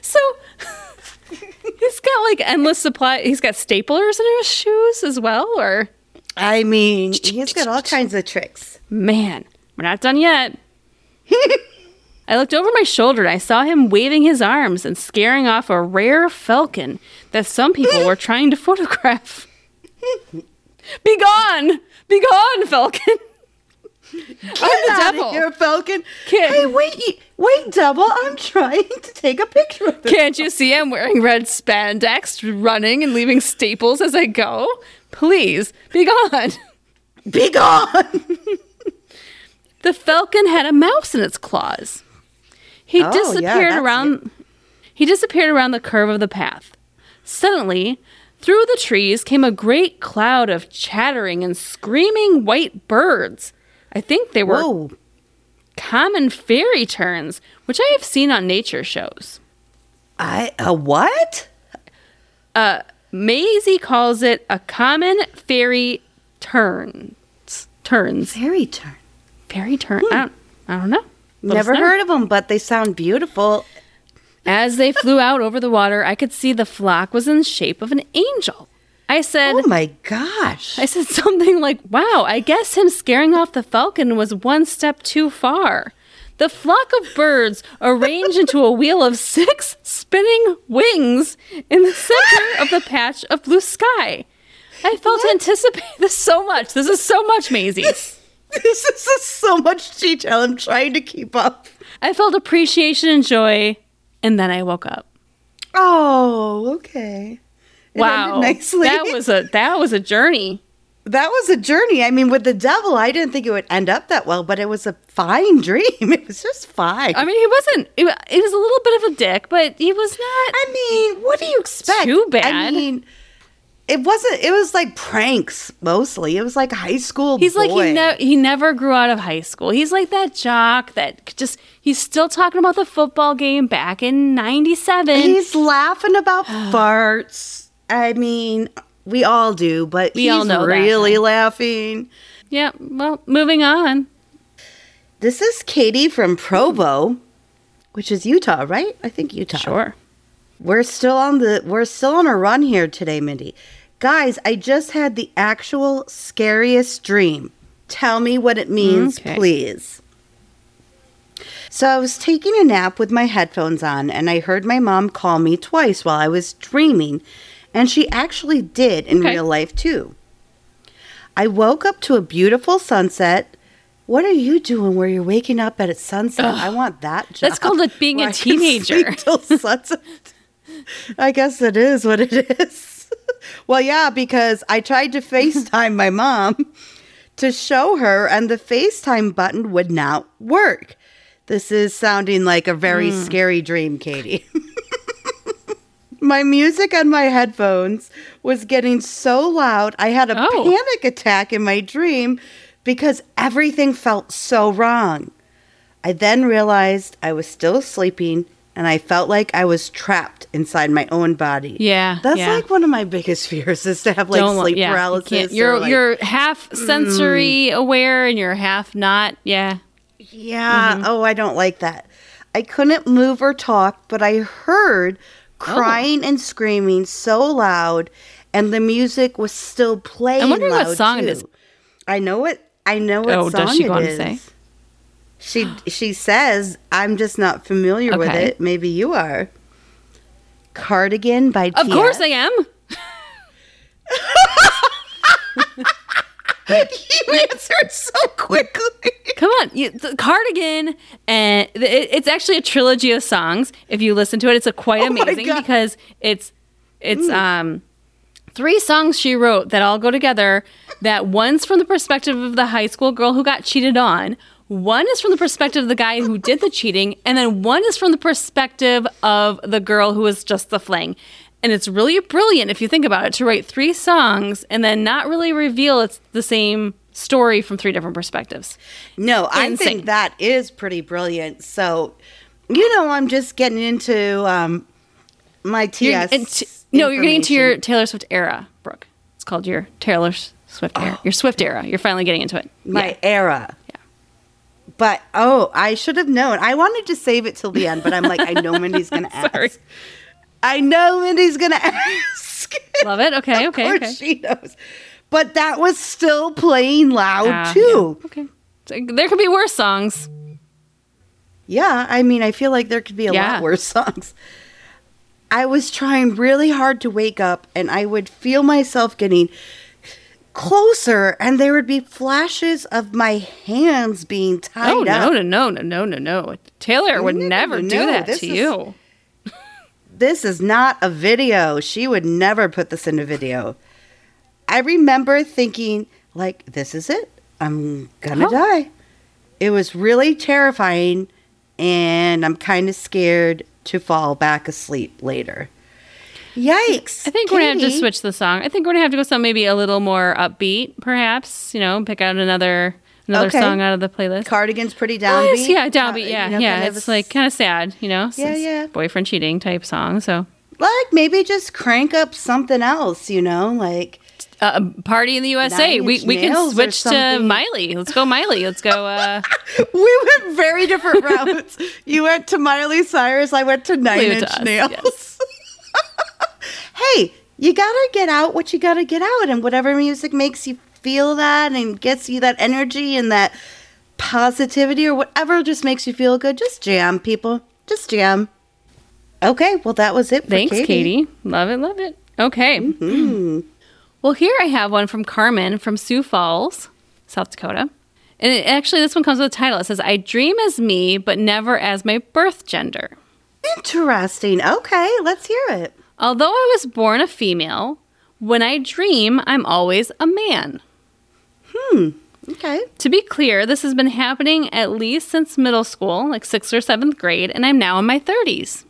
B: So he's got like endless supply. He's got staplers in his shoes as well, or
A: I mean, he's got all kinds of tricks.
B: man, we're not done yet. I looked over my shoulder and I saw him waving his arms and scaring off a rare falcon that some people were trying to photograph. Be gone! Be gone, falcon! I'm the
A: Get
B: devil.
A: Here, Falcon.
B: Kid.
A: Hey, wait, wait, devil. I'm trying to take a picture of this.
B: Can't you see I'm wearing red spandex, running and leaving staples as I go? Please, be gone.
A: Be gone.
B: The falcon had a mouse in its claws. He
A: Oh,
B: disappeared
A: that's
B: around He disappeared around the curve of the path. Suddenly, through the trees came a great cloud of chattering and screaming white birds. I think they were
A: Whoa.
B: common fairy terns, which I have seen on nature shows.
A: I a what?
B: Uh, Maisie calls it a common fairy turns. Turns.
A: Fairy turn.
B: Fairy turn. I don't. I don't know. Let
A: Never heard of them, but they sound beautiful.
B: As they flew out over the water, I could see the flock was in the shape of an angel. I said,
A: Oh my gosh.
B: I said something like, "Wow, I guess him scaring off the falcon was one step too far." The flock of birds arranged into a wheel of six spinning wings in the center of the patch of blue sky. I felt anticipated this so much. This is so much, Maisie.
A: this is so much detail. I'm trying to keep up.
B: I felt appreciation and joy, and then I woke up.
A: Oh, okay. It
B: wow,
A: nicely.
B: that was a that was a journey.
A: that was a journey. I mean, with the devil, I didn't think it would end up that well, but it was a fine dream. It was just fine.
B: I mean, he wasn't. It was a little bit of a dick, but he was not.
A: I mean, what do you expect?
B: Too bad.
A: I mean, it wasn't. It was like pranks mostly. It was like high school.
B: He's like he never he never grew out of high school. He's like that jock that just he's still talking about the football game back in '97.
A: He's laughing about farts. I mean, we all do, but
B: We
A: he's
B: all know that,
A: really
B: huh?
A: laughing.
B: Yeah. Well, moving on.
A: This is Katie from Provo, which is Utah, right? I think Utah.
B: Sure.
A: We're still on the we're still on a run here today, Mindy. Guys, I just had the actual scariest dream. Tell me what it means,
B: Okay.
A: please. So I was taking a nap with my headphones on and I heard my mom call me twice while I was dreaming, and she actually did in
B: Okay.
A: real life too. I woke up to a beautiful sunset. What are you doing where you're waking up at a sunset? I want that job.
B: That's called, it being a
A: where I can
B: teenager.
A: till sunset. I guess it is what it is. well, yeah, because I tried to FaceTime my mom to show her, and the FaceTime button would not work. This is sounding like a very
B: Hmm.
A: scary dream, Katie. my music on my headphones was getting so loud, I had a
B: Oh.
A: panic attack in my dream because everything felt so wrong. I then realized I was still sleeping and I felt like I was trapped inside my own body.
B: Yeah.
A: That's
B: yeah.
A: like one of my biggest fears is to have like
B: Don't-
A: sleep
B: yeah,
A: paralysis.
B: can't- You're
A: like-
B: you're half sensory aware and you're half not. Yeah.
A: Yeah.
B: Mm-hmm.
A: Oh, I don't like that. I couldn't move or talk, but I heard crying
B: Oh.
A: and screaming so loud, and the music was still playing.
B: I'm wondering what song
A: too.
B: is.
A: I know it. I know what
B: Oh,
A: song
B: does she
A: it
B: go on to say?
A: She she says, "I'm just not familiar with it. Maybe you are." Cardigan by
B: Of course I am.
A: you answered so quickly.
B: Come on, you, the Cardigan, and it, it's actually a trilogy of songs. If you listen to it, it's a quite
A: Oh
B: amazing because it's it's um three songs she wrote that all go together. That one's from the perspective of the high school girl who got cheated on. One is from the perspective of the guy who did the cheating, and then one is from the perspective of the girl who was just the fling. And it's really brilliant if you think about it to write three songs and then not really reveal it's the same story from three different perspectives.
A: No, I think that is pretty brilliant. So, you know, I'm just getting into um, my TS.
B: You're- and t- no, you're getting into your. Taylor Swift era, Brooke. It's called your Taylor Swift era. Your Swift era. You're finally getting into it.
A: my
B: Yeah.
A: era. But oh, I should have known. I wanted to save it till the end, but I'm like, I know Mindy's gonna ask.
B: Sorry.
A: I know Mindy's gonna ask.
B: Love it. Okay.
A: of
B: Okay.
A: course
B: okay.
A: she knows. But that was still playing loud
B: Ah,
A: too.
B: yeah. Okay. There could be worse songs.
A: Yeah, I mean, I feel like there could be a
B: Yeah.
A: lot worse songs. I was trying really hard to wake up, and I would feel myself getting closer, and there would be flashes of my hands being tied
B: Oh
A: up.
B: no no no no no no no! Taylor would
A: No, no,
B: never do
A: no,
B: that
A: this
B: to
A: is-
B: you.
A: This is not a video. She would never put this in a video. I remember thinking, like, this is it. I'm gonna
B: Oh.
A: die. It was really terrifying, and I'm kind of scared to fall back asleep later. Yikes.
B: I think we're gonna have to switch the song. I think we're gonna have to go some maybe a little more upbeat, perhaps. You know, pick out another another
A: Okay.
B: song out of the playlist.
A: Cardigan's pretty
B: Oh,
A: downbeat.
B: yes, yeah,
A: Uh,
B: downbeat.
A: you
B: Yeah,
A: know,
B: yeah. It's
A: a
B: like kind of sad, you know.
A: Yeah,
B: since
A: yeah.
B: Boyfriend cheating type song. So,
A: like maybe just crank up something else, you know, like
B: uh, party in the USA. We we can switch to. Miley. Let's go Miley. Let's go. Uh,
A: we went very different routes. You went to Miley Cyrus, I went to Nine
B: Leave it
A: Inch Nails.
B: yes.
A: Hey, you gotta get out what you gotta get out, and whatever music makes you feel that and gets you that energy and that positivity or whatever just makes you feel good, just jam, people. Just jam. Okay, well that was it for
B: thanks,
A: Katie.
B: Katie. Love it. Love it. Okay.
A: Mm.
B: Well, here I have one from Carmen from Sioux Falls, South Dakota. And it, actually, this one comes with a title. It says, I dream as me, but never as my birth gender.
A: Interesting. Okay, let's hear it.
B: Although I was born a female, when I dream, I'm always a man. Hmm.
A: Okay.
B: To be clear, this has been happening at least since middle school, like sixth or seventh grade, and I'm now in my 30s.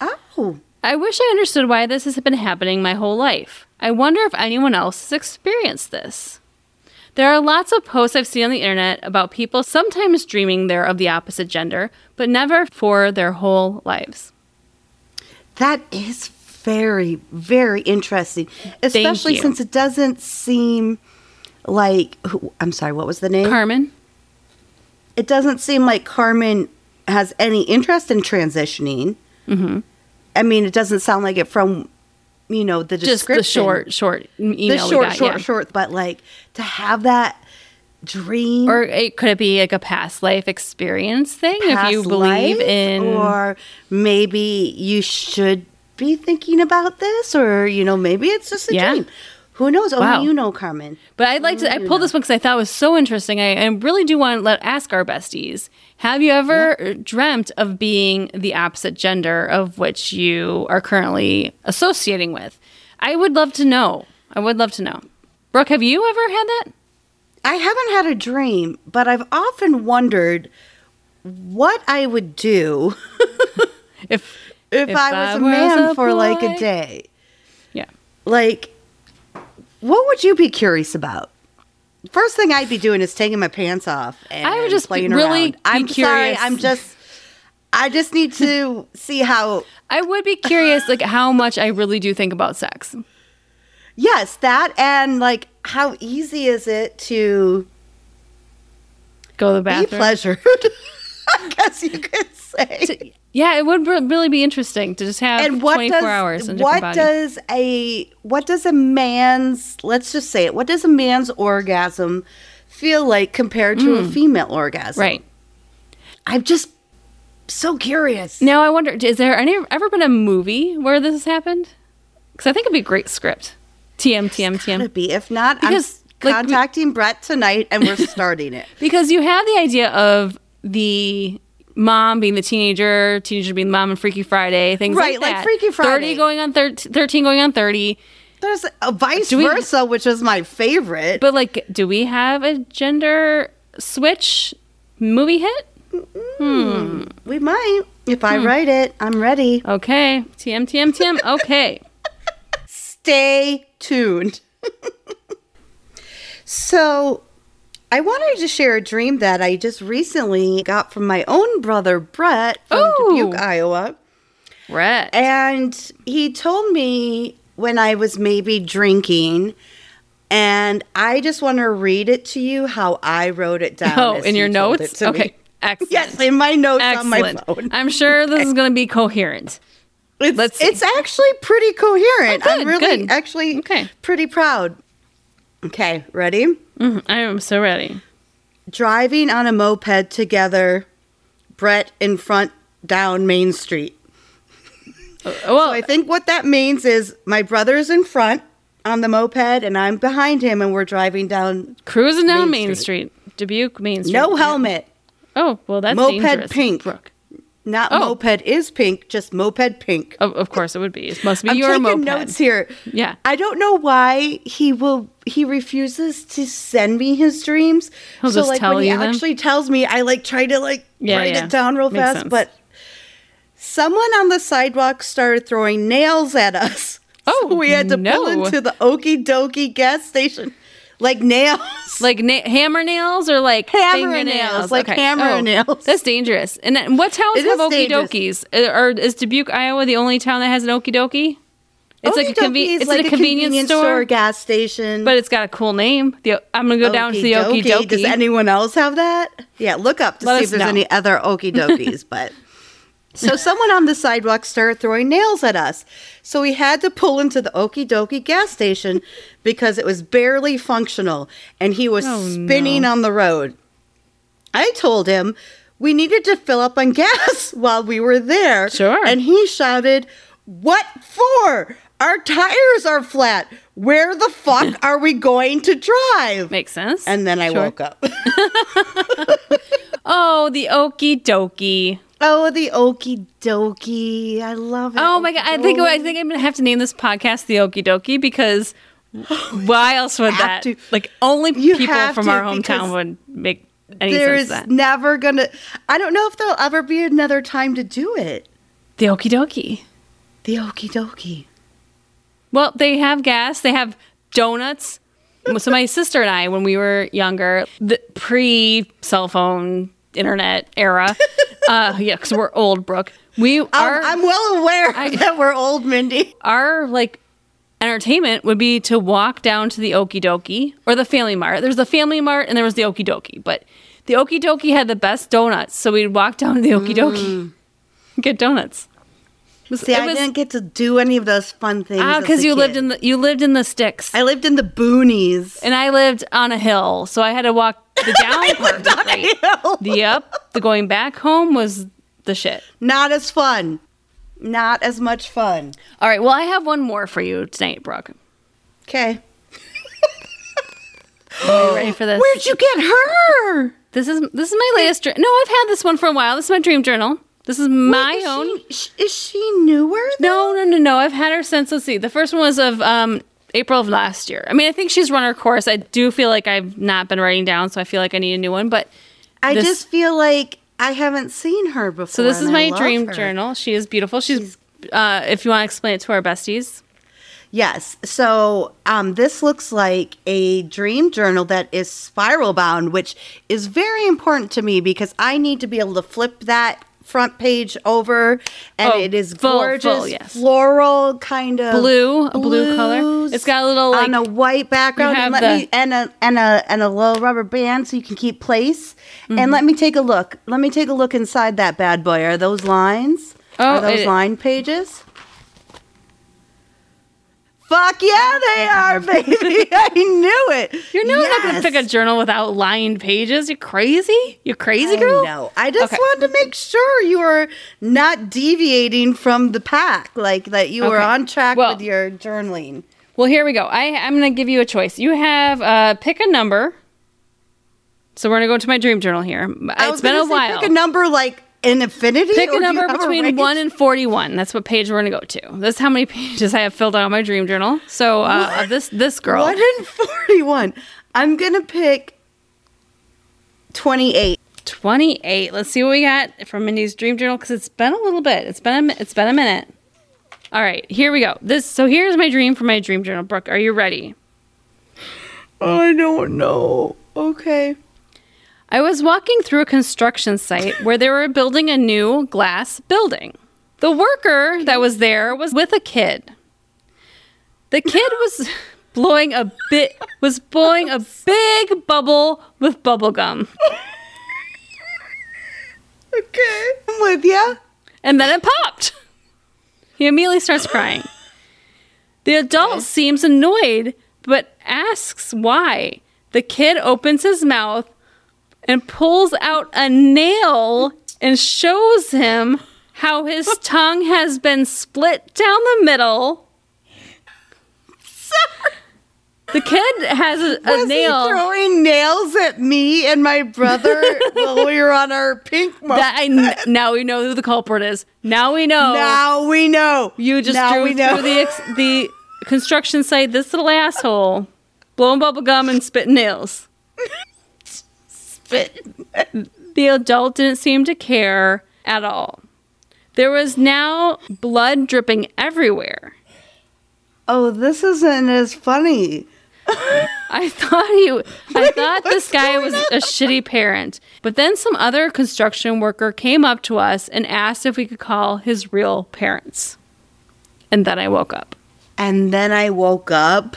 A: Oh.
B: I wish I understood why this has been happening my whole life. I wonder if anyone else has experienced this. There are lots of posts I've seen on the internet about people sometimes dreaming they're of the opposite gender, but never for their whole lives.
A: That is very, very interesting. Especially since it doesn't seem like who- I'm sorry, what was the name?
B: Carmen?
A: it doesn't seem like Carmen has any interest in transitioning. Mm-hmm. I mean, it doesn't sound like it from, you know, the
B: Just
A: description.
B: the short, short email.
A: the short,
B: got,
A: short,
B: yeah.
A: short. But like to have that dream
B: Or it could it be like a past life experience thing if you believe
A: life,
B: in
A: or maybe you should be thinking about this, or you know, maybe it's just a
B: Yeah.
A: dream. Who knows? Only
B: Wow.
A: you know, Carmen.
B: But I'd like to. I pulled this one because I thought it was so interesting. I, I really do want to let ask our besties. Have you ever dreamt of being the opposite gender of which you are currently associating with? I would love to know. I would love to know. Brooke, have you ever had that?
A: I haven't had a dream, but I've often wondered what I would do
B: If
A: if,
B: If
A: I was a
B: was
A: man
B: a
A: for like a day.
B: yeah,
A: Like, what would you be curious about? First thing I'd be doing is taking my pants off and
B: I would just be-
A: playing
B: really
A: around.
B: be
A: I'm sorry.
B: curious.
A: I'm just. I just need to see how.
B: I would be curious, like how much I really do think about sex.
A: Yes, that and like how easy is it to
B: Go to the
A: be
B: bathroom.
A: pleasured? I guess you could say.
B: Yeah, it would really be interesting to just have
A: and what
B: 24
A: does
B: hours in
A: what does a what does a man's let's just say it what does a man's orgasm feel like compared to a female orgasm
B: Mm. right.
A: i'm just so curious
B: Now I wonder, is there any ever been a movie where this has happened? Because I think it'd be a great script. TM TM TM.
A: be if not
B: Because,
A: i'm
B: like, we-
A: contacting brett tonight and we're starting it
B: Because you have the idea of the mom being the teenager, teenager being the mom and Freaky Friday, things
A: Right,
B: like
A: like
B: that.
A: Freaky Friday.
B: Thirty going on thir- thirteen going on thirty.
A: there's a vice
B: we-
A: versa which is my favorite
B: But like, do we have a gender switch movie hit?
A: we might if
B: Hmm.
A: i write it i'm ready
B: Okay, TM TM TM. Okay.
A: stay tuned. so, I wanted to share a dream that I just recently got from my own brother, Brett, from
B: Ooh.
A: Dubuque, Iowa.
B: Brett.
A: And he told me when I was maybe drinking, and I just want to read it to you how I wrote it down.
B: Oh, in your notes?
A: to me.
B: Okay. Excellent.
A: Yes, in my notes on my phone.
B: I'm sure this is going to be coherent.
A: It's,
B: Let's see.
A: it's actually pretty coherent.
B: Oh,
A: I'm really
B: good.
A: actually
B: Okay.
A: pretty proud. Okay, ready?
B: Mhm, I am so ready.
A: driving on a moped together, Brett in front down Main Street.
B: Uh, Well,
A: I think what that means is my brother is in front on the moped and I'm behind him and we're driving down
B: cruising down
A: Main
B: Main
A: Street.
B: Street. Dubuque Main Street.
A: no helmet.
B: Oh, well, that's
A: Moped
B: dangerous.
A: pink.
B: Brooke.
A: Not
B: Oh.
A: moped is pink, just moped pink.
B: Of, of course it would be. It must be
A: I'm
B: your
A: taking
B: moped.
A: notes here.
B: Yeah.
A: I don't know why he will he refuses to send me his dreams.
B: He'll
A: so
B: just
A: like
B: tell
A: when he
B: them?
A: actually tells me, I like try to like
B: Yeah,
A: write
B: yeah.
A: it down real
B: Makes
A: fast.
B: sense.
A: But someone on the sidewalk started throwing nails at us.
B: Oh,
A: so we had to pull into the Oky Doky gas station. Like nails.
B: Like na- hammer nails or like
A: Hammer
B: fingernails?
A: nails, like hammer nails.
B: Oh, that's dangerous. And then what towns
A: It
B: have
A: oky
B: dokys? Or is Dubuque, Iowa, the only town that has an oky doky? It's like a,
A: Okie
B: conve-
A: Dokie is
B: it's
A: like
B: a convenience, store,
A: gas station.
B: but it's got a cool name. The I'm gonna go down to the
A: oky
B: doky.
A: Does anyone else have that? Yeah, look up to
B: Let
A: see if there's
B: know.
A: any other oky dokys. but so someone on the sidewalk started throwing nails at us. So we had to pull into the oky doky gas station because it was barely functional and he was
B: Oh,
A: spinning
B: no.
A: on the road. I told him we needed to fill up on gas while we were there.
B: Sure.
A: And he shouted, What for? Our tires are flat. Where the fuck are we going to drive?
B: Makes sense.
A: And then I
B: Sure.
A: woke up.
B: Oh, the oky doky.
A: Oh, the oky doky. I love it.
B: Oh my god! I think I think I'm gonna have to name this podcast the Oky Doky because why else would that?
A: to.
B: Like only
A: You
B: people from our hometown would make any sense. That
A: never gonna. I don't know if there'll ever be another time to do it.
B: the Oky Doky.
A: The oky doky.
B: Well, they have gas. They have donuts. So my sister and I, when we were younger, the pre cell phone internet era, uh, yeah, because we're old, Brooke. We our
A: I'm well aware
B: I-
A: that we're old, Mindy.
B: our like entertainment would be to walk down to the Oky Doky or the Family Mart. There's the Family Mart and there was the Oky Doky, but The Oky Doky had the best donuts, so we'd walk down to the Oky Doky,
A: Mm.
B: get donuts.
A: See,
B: it
A: I
B: was-
A: didn't get to do any of those fun things.
B: Ah,
A: as
B: because you lived in the you lived in the sticks,
A: I lived in the boonies.
B: and I lived on a hill, so I had to walk the down part. great. The up, the going back home was the shit.
A: Not as fun. Not as much fun.
B: All right, well, I have one more for you tonight, Brooke.
A: Okay.
B: Are you ready for this?
A: Where'd you get her?
B: This is this is my latest. jour- No, I've had this one for a while. This is my dream journal. This is my
A: Wait, is
B: own.
A: She, is she newer?
B: No, no, no, no. I've had her since. Let's see. The first one was of um, April of last year. I mean, I think she's run her course. I do feel like I've not been writing down, so I feel like I need a new one. But
A: I
B: this-
A: just feel like I haven't seen her before.
B: so this is my dream
A: her.
B: journal. She is beautiful. She's. Uh, if you want to explain it to our besties,
A: Yes. So um, this looks like a dream journal that is spiral bound, which is very important to me because I need to be able to flip that front page over, and
B: Oh,
A: it is
B: full,
A: gorgeous,
B: full, yes.
A: floral kind of
B: blue, a blue color. It's got a little like
A: on a white background, and let
B: the-
A: me and a and a and a little rubber band so you can keep place.
B: Mm-hmm.
A: And let me take a look. Let me take a look inside that bad boy. Are those lines?
B: Oh,
A: Are those
B: it-
A: line pages? Fuck yeah, they are, baby. I knew it.
B: You're never not going to pick a journal without lined pages. You crazy? You crazy girl?
A: know. I just
B: Okay.
A: wanted to make sure you were not deviating from the pack, like that you were on track
B: Well-
A: with your journaling.
B: Well, here we go. I, I'm going to give you a choice. You have uh, pick a number. So we're going to go to my dream journal here.
A: I
B: It's been a while.
A: Pick a number like an infinity.
B: Pick a number between
A: range?
B: 1 and 41. That's what page we're going to go to. This is how many pages I have filled out on my dream journal. So uh, of this this girl.
A: One and forty-one. I'm gonna pick twenty-eight.
B: 28. Let's see what we got from Mindy's dream journal because it's been a little bit. It's been a, it's been a minute. All right, here we go. This so here's my dream for my dream journal. Brooke, are you ready?
A: I don't know. Okay.
B: I was walking through a construction site where they were building a new glass building. The worker that was there was with a kid. The kid was blowing a bit was blowing a big bubble with bubble gum.
A: Okay. I'm with ya.
B: And then it popped. He immediately starts crying. The adult seems annoyed, but asks why. The kid opens his mouth and pulls out a nail and shows him how his tongue has been split down the middle. The kid has a, a
A: Was
B: nail.
A: he throwing nails at me and my brother while we were on our pink moment?
B: that I, now we know who the culprit is. Now we know.
A: Now we know.
B: You just
A: now know.
B: through the ex- the construction site. This little asshole blowing bubble gum and spitting nails. The adult didn't seem to care at all. There was now blood dripping everywhere.
A: Oh, this isn't as funny.
B: I thought he, I thought this guy was a shitty parent. But then some other construction worker came up to us and asked if we could call his real parents. And then I woke up.
A: And then I woke up.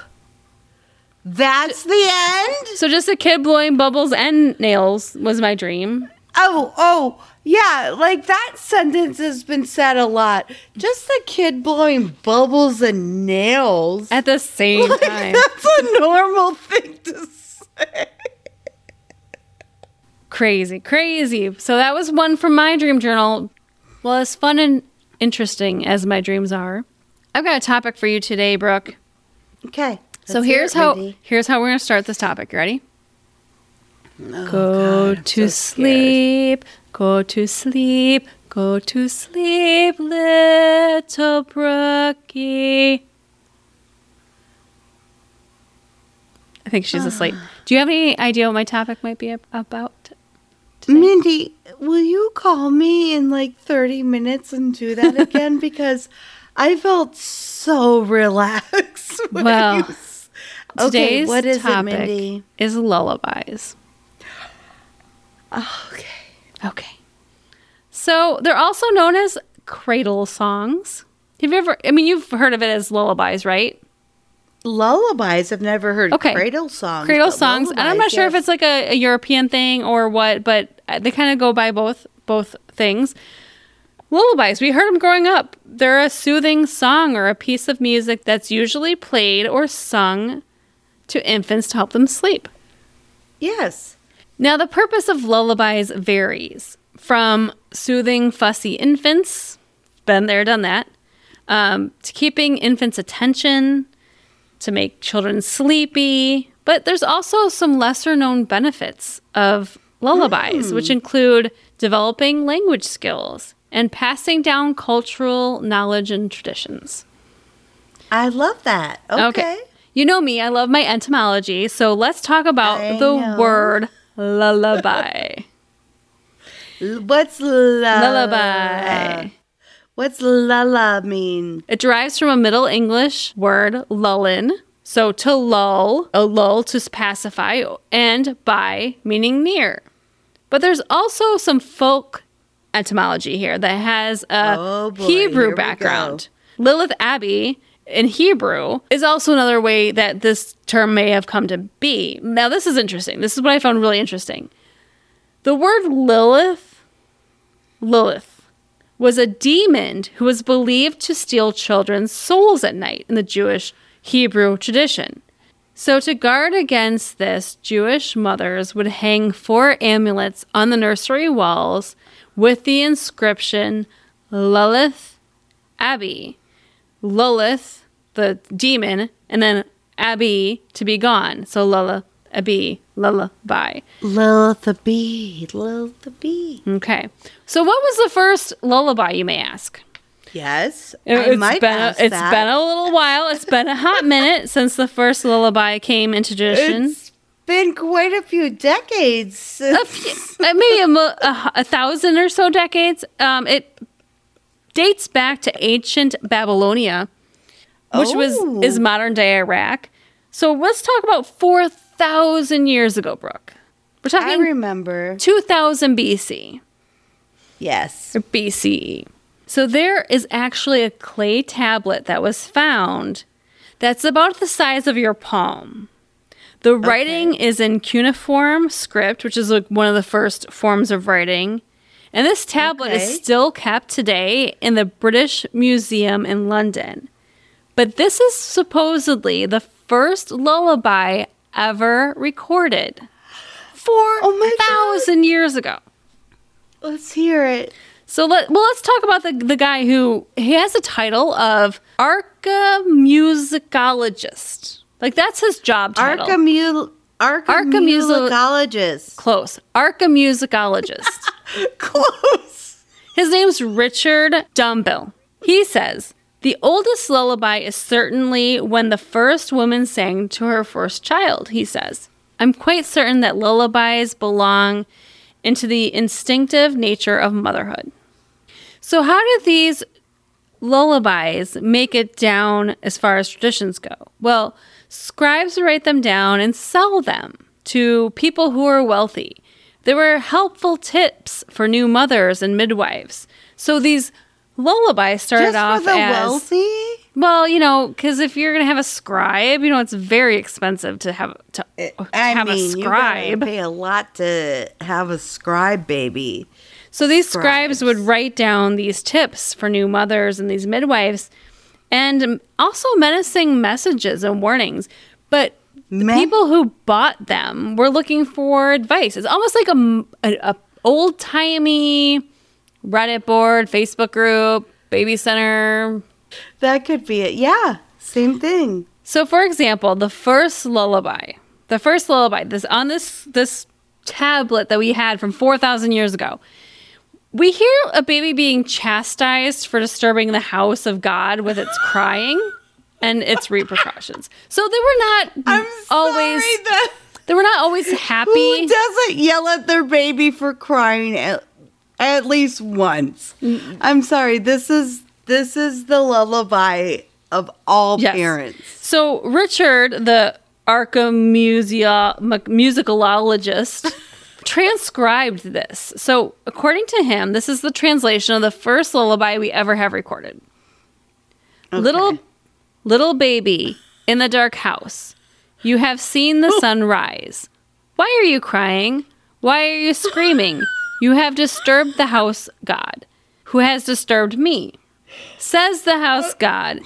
A: That's the end?
B: So just a kid blowing bubbles and nails was my dream.
A: Oh, oh, yeah, like that sentence has been said a lot. Just a kid blowing bubbles and nails.
B: At the same
A: Like,
B: time.
A: that's a normal thing to say.
B: Crazy, crazy. So that was one from my dream journal. Well, as fun and interesting as my dreams are, I've got a topic for you today, Brooke.
A: Okay.
B: So
A: let's
B: here's
A: it,
B: how
A: Mindy.
B: here's how we're gonna start this topic. You ready?
A: Oh,
B: Go
A: God,
B: to
A: so
B: sleep, go to sleep, go to sleep, little Brookie. I think she's asleep. Ah. Do you have any idea what my topic might be ab- about?
A: Mindy, will you call me in like 30 minutes and do that again? because I felt so relaxed. when
B: Well,
A: you s- okay,
B: Today's
A: what is
B: topic
A: it, Mindy?
B: is lullabies.
A: Okay.
B: Okay. So they're also known as cradle songs. Have you ever, I mean, you've heard of it as lullabies, right?
A: lullabies. I've never heard
B: Okay.
A: cradle songs.
B: cradle songs and i'm not
A: lullabies,
B: sure if it's like a, a european thing or what but uh, they kind of go by both both things lullabies we heard them growing up they're a soothing song or a piece of music that's usually played or sung to infants to help them sleep
A: yes.
B: now the purpose of lullabies varies from soothing fussy infants been there done that um, to keeping infants attention to make children sleepy. But there's also some lesser known benefits of lullabies, which include developing language skills and passing down cultural knowledge and traditions.
A: I love that. Okay.
B: You know me, I love my entomology, so let's talk about
A: I
B: the
A: know.
B: word lullaby.
A: What's la-
B: lullaby.
A: What's lulla mean?
B: It derives from a Middle English word lullin, so to lull, a lull to pacify, and by meaning near. But there's also some folk etymology here that has a
A: Oh, boy,
B: Hebrew background. Lilith Abbey in Hebrew is also another way that this term may have come to be. Now, this is interesting. This is what I found really interesting. The word Lilith, Lilith, was a demon who was believed to steal children's souls at night in the Jewish Hebrew tradition. So, to guard against this, Jewish mothers would hang four amulets on the nursery walls with the inscription Lilith Abbey. Lilith, the demon, and then Abby to be gone. So, Lila, Abby, lullaby.
A: Lilith the bee. Lilith the bee.
B: Okay. So, what was the first lullaby, you may ask?
A: Yes.
B: It-
A: I
B: it's
A: might
B: been
A: ask
B: a, it's
A: that.
B: been a little while. It's been a hot minute since the first lullaby came into tradition.
A: It's been quite a few decades.
B: a few, uh, maybe a, a, a thousand or so decades. Um, it dates back to ancient Babylonia, which
A: Oh.
B: was is modern day Iraq. So let's talk about four thousand years ago, Brooke. We're talking I
A: remember.
B: two thousand BC
A: Yes.
B: or BCE. So there is actually a clay tablet that was found that's about the size of your palm. The writing is in cuneiform script, which is like one of the first forms of writing. And this tablet is still kept today in the British Museum in London. But this is supposedly the first lullaby ever recorded
A: Oh my God.
B: 4,000 years ago.
A: Let's hear it.
B: So let well let's talk about the the guy who he has a title of archamusicologist. Like that's his job title.
A: Archamu- Archamusicologist.
B: Close. Archamusicologist.
A: Close.
B: his name's Richard Dumbrill. He says the oldest lullaby is certainly when the first woman sang to her first child, he says. I'm quite certain that lullabies belong into the instinctive nature of motherhood. So, how did these lullabies make it down as far as traditions go? Well, scribes write them down and sell them to people who are wealthy. They were helpful tips for new mothers and midwives. So, these lullabies started
A: Just
B: off
A: for the
B: as
A: wealthy?
B: well, you know, because if you're gonna have a scribe, you know, it's very expensive to have to,
A: I
B: have
A: mean,
B: a scribe.
A: pay a lot to have a scribe, baby.
B: So these scribes.
A: Scribes.
B: would write down these tips for new mothers and these midwives, and also menacing messages and warnings. But the
A: Me-
B: people who bought them were looking for advice. It's almost like a a old timey Reddit board, Facebook group, baby center,
A: That could be it. Yeah, same thing.
B: So, for example, the first lullaby, the first lullaby, this on this this tablet that we had from four thousand years ago, we hear a baby being chastised for disturbing the house of God with its crying and its repercussions. So they were not
A: I'm
B: always
A: sorry
B: they were not always happy.
A: who doesn't yell at their baby for crying at, at least once. I'm sorry. This is this is the lullaby of all
B: Yes.
A: parents.
B: So Richard, the musicalologist, transcribed this. So according to him, this is the translation of the first lullaby we ever have recorded. Little little baby in the dark house. You have seen the sun rise. Why are you crying? Why are you screaming? You have disturbed the house god, who has disturbed me. Says the house uh. god,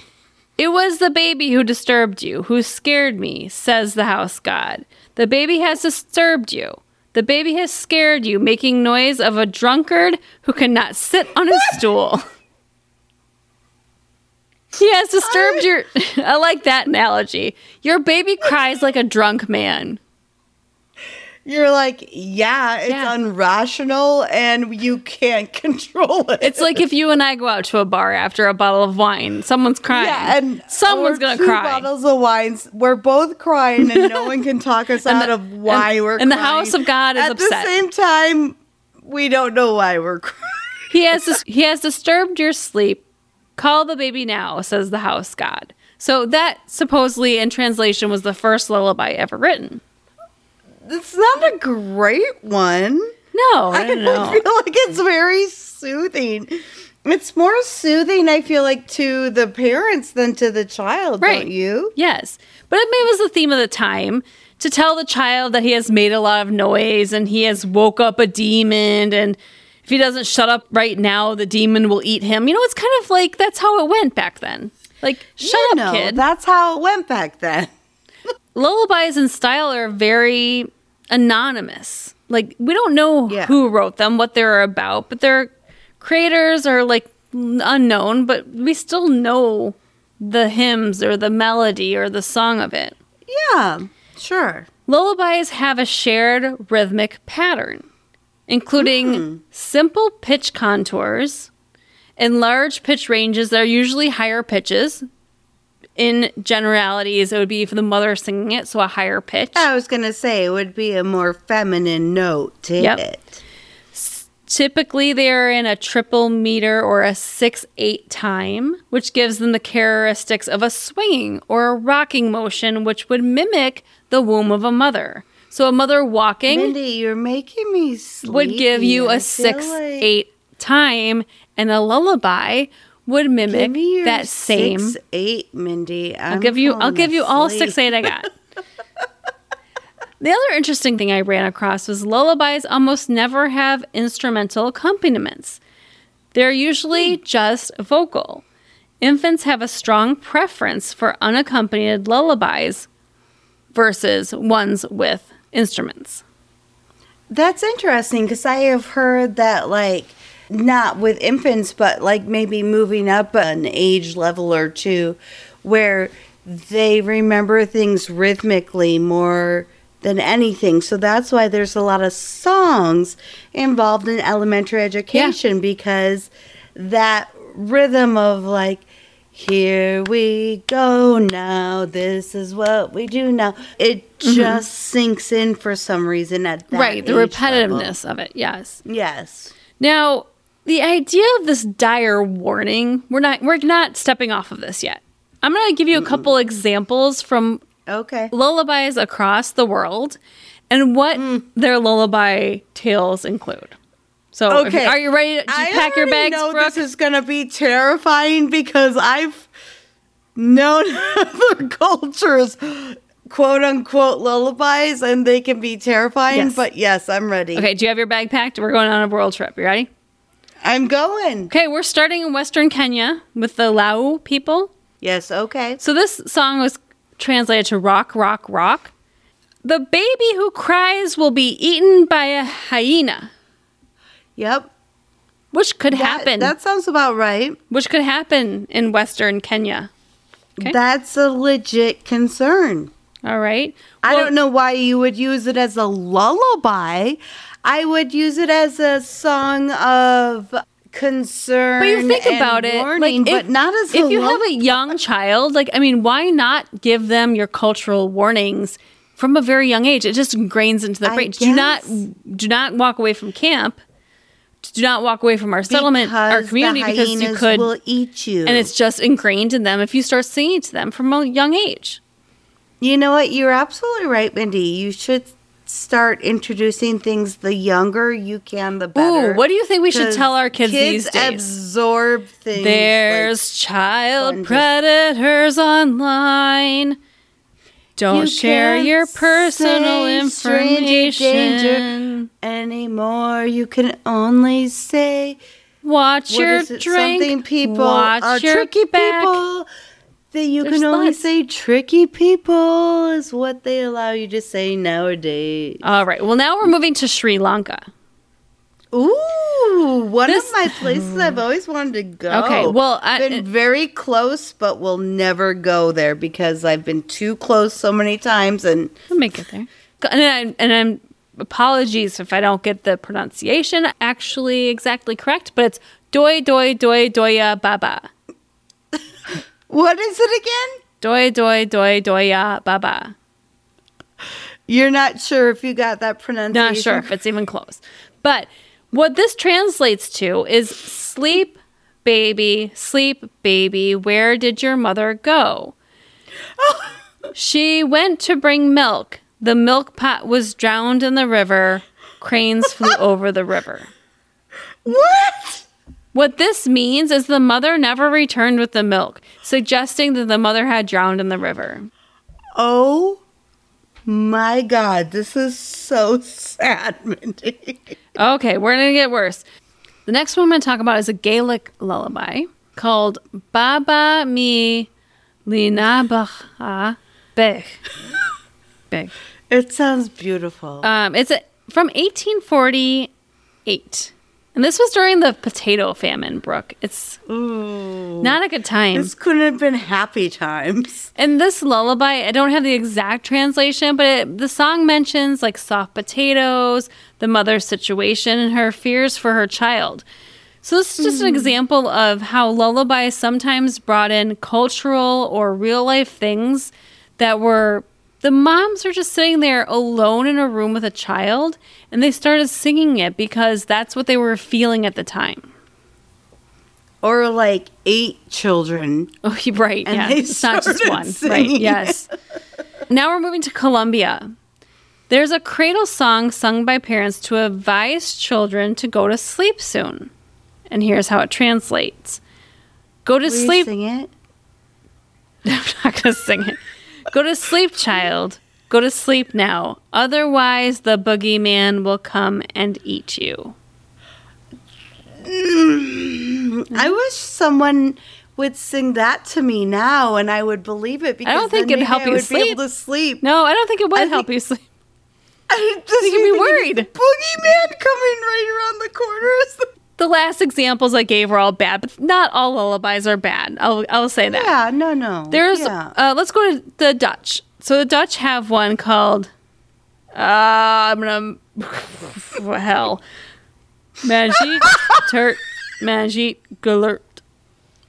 B: It was the baby who disturbed you, who scared me, says the house god. The baby has disturbed you. The baby has scared you, making noise of a drunkard who cannot sit on his stool. He has disturbed your. I like that analogy. Your baby cries like a drunk man.
A: You're like, yeah, it's
B: Yeah.
A: unrational and you can't control it.
B: It's like if you and I go out to a bar after a bottle of wine, someone's crying.
A: yeah, and
B: someone's gonna
A: two
B: cry.
A: bottles of wines. We're both crying, and no one can talk us out
B: the-
A: of why
B: and-
A: we're.
B: and the house of God is
A: At
B: upset.
A: At the same time, we don't know why we're crying.
B: He has dis- he has disturbed your sleep. Call the baby now, says the house god. So that supposedly in translation was the first lullaby ever written.
A: It's not a great one.
B: No,
A: I
B: I don't know.
A: feel like it's very soothing. It's more soothing, I feel like, to the parents than to the child,
B: Right.
A: don't you?
B: Yes. But it was the theme of the time to tell the child that he has made a lot of noise and he has woke up a demon and if he doesn't shut up right now, the demon will eat him. You know, it's kind of like that's how it went back then. Like, shut
A: You
B: up,
A: know,
B: kid.
A: That's how it went back then.
B: Lullabies in style are very anonymous. Like, we don't know
A: Yeah.
B: who wrote them, what they're about, but their creators are like unknown, but we still know the hymns or the melody or the song of it.
A: Yeah, sure.
B: Lullabies have a shared rhythmic pattern, including hmm. simple pitch contours and large pitch ranges that are usually higher pitches. In generalities, it would be for the mother singing it, so a higher pitch.
A: I was going to say it would be a more feminine note to
B: Yep.
A: it.
B: Typically, they are in a triple meter or a 6 8 time, which gives them the characteristics of a swinging or a rocking motion, which would mimic the womb of a mother. So, a mother walking
A: Mindy, you're making me sleepy.
B: would give you
A: I
B: a six
A: like-
B: eight time, and a lullaby would mimic
A: Give me your
B: that same.
A: six, eight, Mindy.
B: I'll give you. I'll give you all six eight I got. the other interesting thing I ran across was lullabies almost never have instrumental accompaniments. They're usually hmm. just vocal. Infants have a strong preference for unaccompanied lullabies versus ones with instruments.
A: That's interesting because I have heard that, like, not with infants, but like maybe moving up an age level or two, where they remember things rhythmically more than anything. So that's why there's a lot of songs involved in elementary education because that rhythm of like, here we go now. This is what we do now. It just sinks in for some reason at that
B: Mm-hmm. right, the repetitiveness
A: level.
B: of it. Yes.
A: Yes.
B: Now, the idea of this dire warning, we're not we're not stepping off of this yet. I'm going to give you a couple examples from
A: Okay.
B: lullabies across the world and what their lullaby tales include. So, if-
A: Okay.
B: are you ready? Did you
A: I
B: pack your bags,
A: know
B: Brooke?
A: this is gonna be terrifying because I've known other cultures quote unquote lullabies and they can be terrifying.
B: Yes.
A: But yes, I'm ready.
B: okay, do you have your bag packed? We're going on a world trip. You ready?
A: I'm going.
B: Okay, we're starting in Western Kenya with the Lao people.
A: Yes, okay.
B: So this song was translated to rock, rock, rock. The baby who cries will be eaten by a hyena,
A: Yep.
B: which could
A: That-
B: happen.
A: That sounds about right.
B: which could happen in Western Kenya. Okay.
A: That's a legit concern.
B: All right.
A: I don't know why you would use it as a lullaby. I would use it as a song of concern.
B: But you think
A: and
B: about it,
A: warning,
B: like if,
A: but not as
B: if you have a young child, like I mean, why not give them your cultural warnings from a very young age? It just ingrains into their
A: I
B: brain. Do not do not walk away from camp. Do not walk away from our settlement, our community, because you could,
A: will eat you.
B: and it's just ingrained in them if you start singing to them from a young age.
A: you know what? You're absolutely right, Mindy. You should start introducing things the younger you can, the better.
B: Ooh, what do you think we should tell our kids,
A: kids
B: these days?
A: absorb things.
B: There's child predators online. Don't
A: You
B: share your personal information.
A: anymore. You can only say
B: Watch
A: what
B: your
A: it?
B: drink.
A: Something people
B: Watch
A: are
B: your
A: tricky
B: back.
A: people. That you
B: There's
A: can only
B: lots.
A: say tricky people is what they allow you to say nowadays.
B: All right. Well, now we're moving to Sri Lanka.
A: Ooh, one
B: This-
A: of my places I've always wanted to go.
B: Okay, well, I've
A: been very close, but will never go there because I've been too close so many times. And
B: We'll make it there. And I, and I'm apologies if I don't get the pronunciation actually exactly correct, but it's doi doi doi doya baba.
A: what is it again?
B: Doi doi doi doya baba.
A: You're not sure if you got that pronunciation.
B: Not sure if it's even close. But what this translates to is sleep, baby, sleep, baby, where did your mother go? She went to bring milk. The milk pot was drowned in the river. Cranes flew over the river.
A: What?
B: What this means is the mother never returned with the milk, suggesting that the mother had drowned in the river.
A: Oh my God, this is so sad, Mindy.
B: Okay, we're gonna get worse. The next one I'm gonna talk about is a Gaelic lullaby called Baba Mi Linabacha Bech. Bech.
A: It sounds beautiful.
B: Um, it's a, from 1848. And this was during the potato famine, Brooke. It's
A: Ooh.
B: not a good time.
A: This couldn't have been happy times.
B: And this lullaby, I don't have the exact translation, but it, the song mentions like soft potatoes, the mother's situation, and her fears for her child. So this is just an hmm. example of how lullabies sometimes brought in cultural or real life things that were the moms are just sitting there alone in a room with a child and they started singing it because that's what they were feeling at the time.
A: Or like eight children.
B: Oh, right. Yeah. It's not just one. Right. Yes. now we're moving to Colombia. There's a cradle song sung by parents to advise children to go to sleep soon. And here's how it translates Go to
A: Will
B: sleep.
A: sing it?
B: I'm not going to sing it. Go to sleep, child. Go to sleep now. Otherwise, the boogeyman will come and eat you.
A: I wish someone would sing that to me now, and I would believe it. Because I
B: don't think it'd help you
A: I be
B: sleep.
A: able to sleep.
B: No, I don't think it would
A: I
B: help you sleep.
A: I just
B: You'd be worried.
A: Boogeyman coming right around the corner.
B: The last examples I gave were all bad, but not all lullabies are bad. I'll, I'll say that.
A: Yeah, no, no.
B: There's
A: yeah.
B: uh let's go to the Dutch. So the Dutch have one called uh I'm gonna hell. Magic Turt Magic Gelert.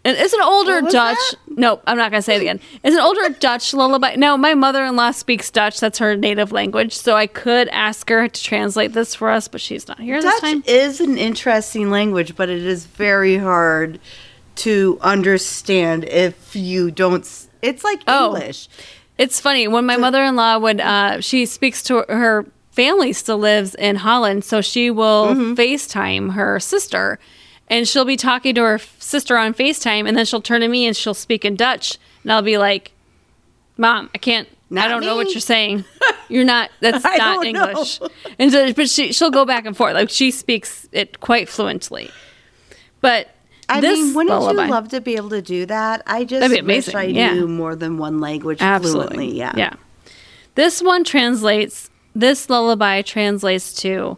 B: And it's an older Dutch.
A: that?
B: No, I'm not gonna say it again. It's an older Dutch lullaby. Now my mother-in-law speaks Dutch. That's her native language. So I could ask her to translate this for us, but she's not here this
A: Dutch
B: time.
A: is an interesting language, but it is very hard to understand if you don't. It's like
B: Oh.
A: English.
B: It's funny when my mother in law would uh, she speaks to her family still lives in Holland, so she will FaceTime her sister, and she'll be talking to her sister on FaceTime, and then she'll turn to me and she'll speak in Dutch, and I'll be like, "Mom, I can't." I don't know what you're saying. You're not. That's not
A: don't know.
B: English. And so, but she she'll go back and forth. Like she speaks it quite fluently. But
A: I mean, wouldn't
B: lullaby,
A: you love to be able to do that? I just wish I
B: yeah.
A: knew more than one language
B: Absolutely.
A: fluently. Yeah.
B: Yeah. This one translates, this lullaby translates to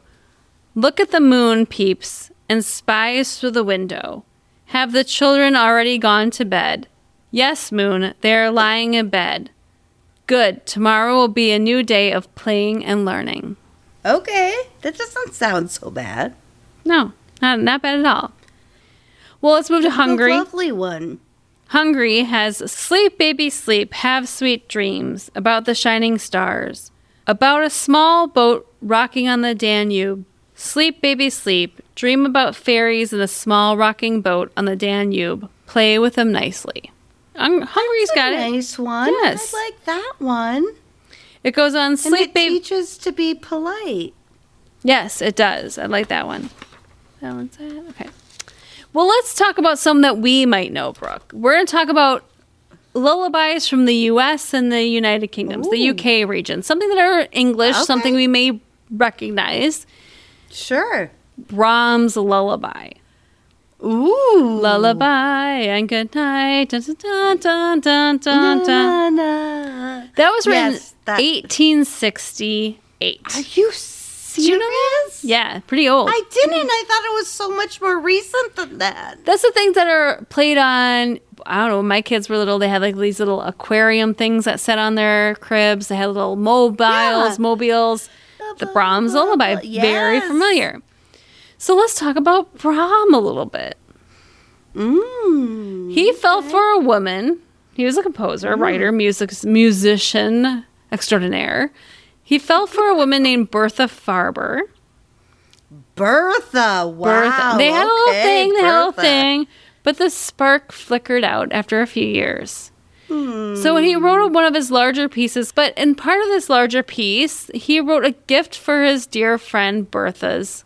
B: Look at the moon, peeps, and spies through the window. Have the children already gone to bed? Yes, moon, they are lying in bed. Good, tomorrow will be a new day of playing and learning.
A: Okay, that doesn't sound so bad.
B: No, not, not bad at all. Well, let's move to
A: A
B: Hungary.
A: lovely one.
B: Hungary has Sleep, Baby, Sleep, Have Sweet Dreams about the shining stars, about a small boat rocking on the Danube. Sleep, baby, sleep. Dream about fairies in a small rocking boat on the Danube. Play with them nicely. Hung- Hungary's got
A: a
B: it.
A: nice one.
B: Yes.
A: I like that one.
B: It goes on
A: And
B: Sleep,
A: it
B: baby.
A: teaches to be polite.
B: Yes, it does. I like that one. That one's it. Okay. Well, let's talk about some that we might know, Brooke. We're going to talk about lullabies from the US and the United Kingdoms, the UK region, something that are English,
A: Okay.
B: something we may recognize.
A: Sure.
B: Brahms lullaby.
A: Ooh.
B: Lullaby and good night. Dun, dun, dun, dun, dun, dun.
A: Na, na.
B: That was written
A: Yes, that-
B: 1868.
A: Are you serious?
B: you know that? Yeah, pretty old.
A: I didn't. I thought it was so much more recent than that.
B: That's the things that are played on. I don't know. When my kids were little, they had like these little aquarium things that sat on their cribs. They had little mobiles,
A: Yeah.
B: mobiles. The Brahms lullaby, very familiar. So let's talk about Brahm a little bit.
A: Mm.
B: He fell for a woman. He was a composer, writer, music musician extraordinaire. He fell for a woman named Bertha Farber.
A: Bertha. Wow.
B: Bertha. They had a little thing, they had a little thing, but the spark flickered out after a few years.
A: Hmm.
B: So he wrote one of his larger pieces, but in part of this larger piece, he wrote a gift for his dear friend Bertha's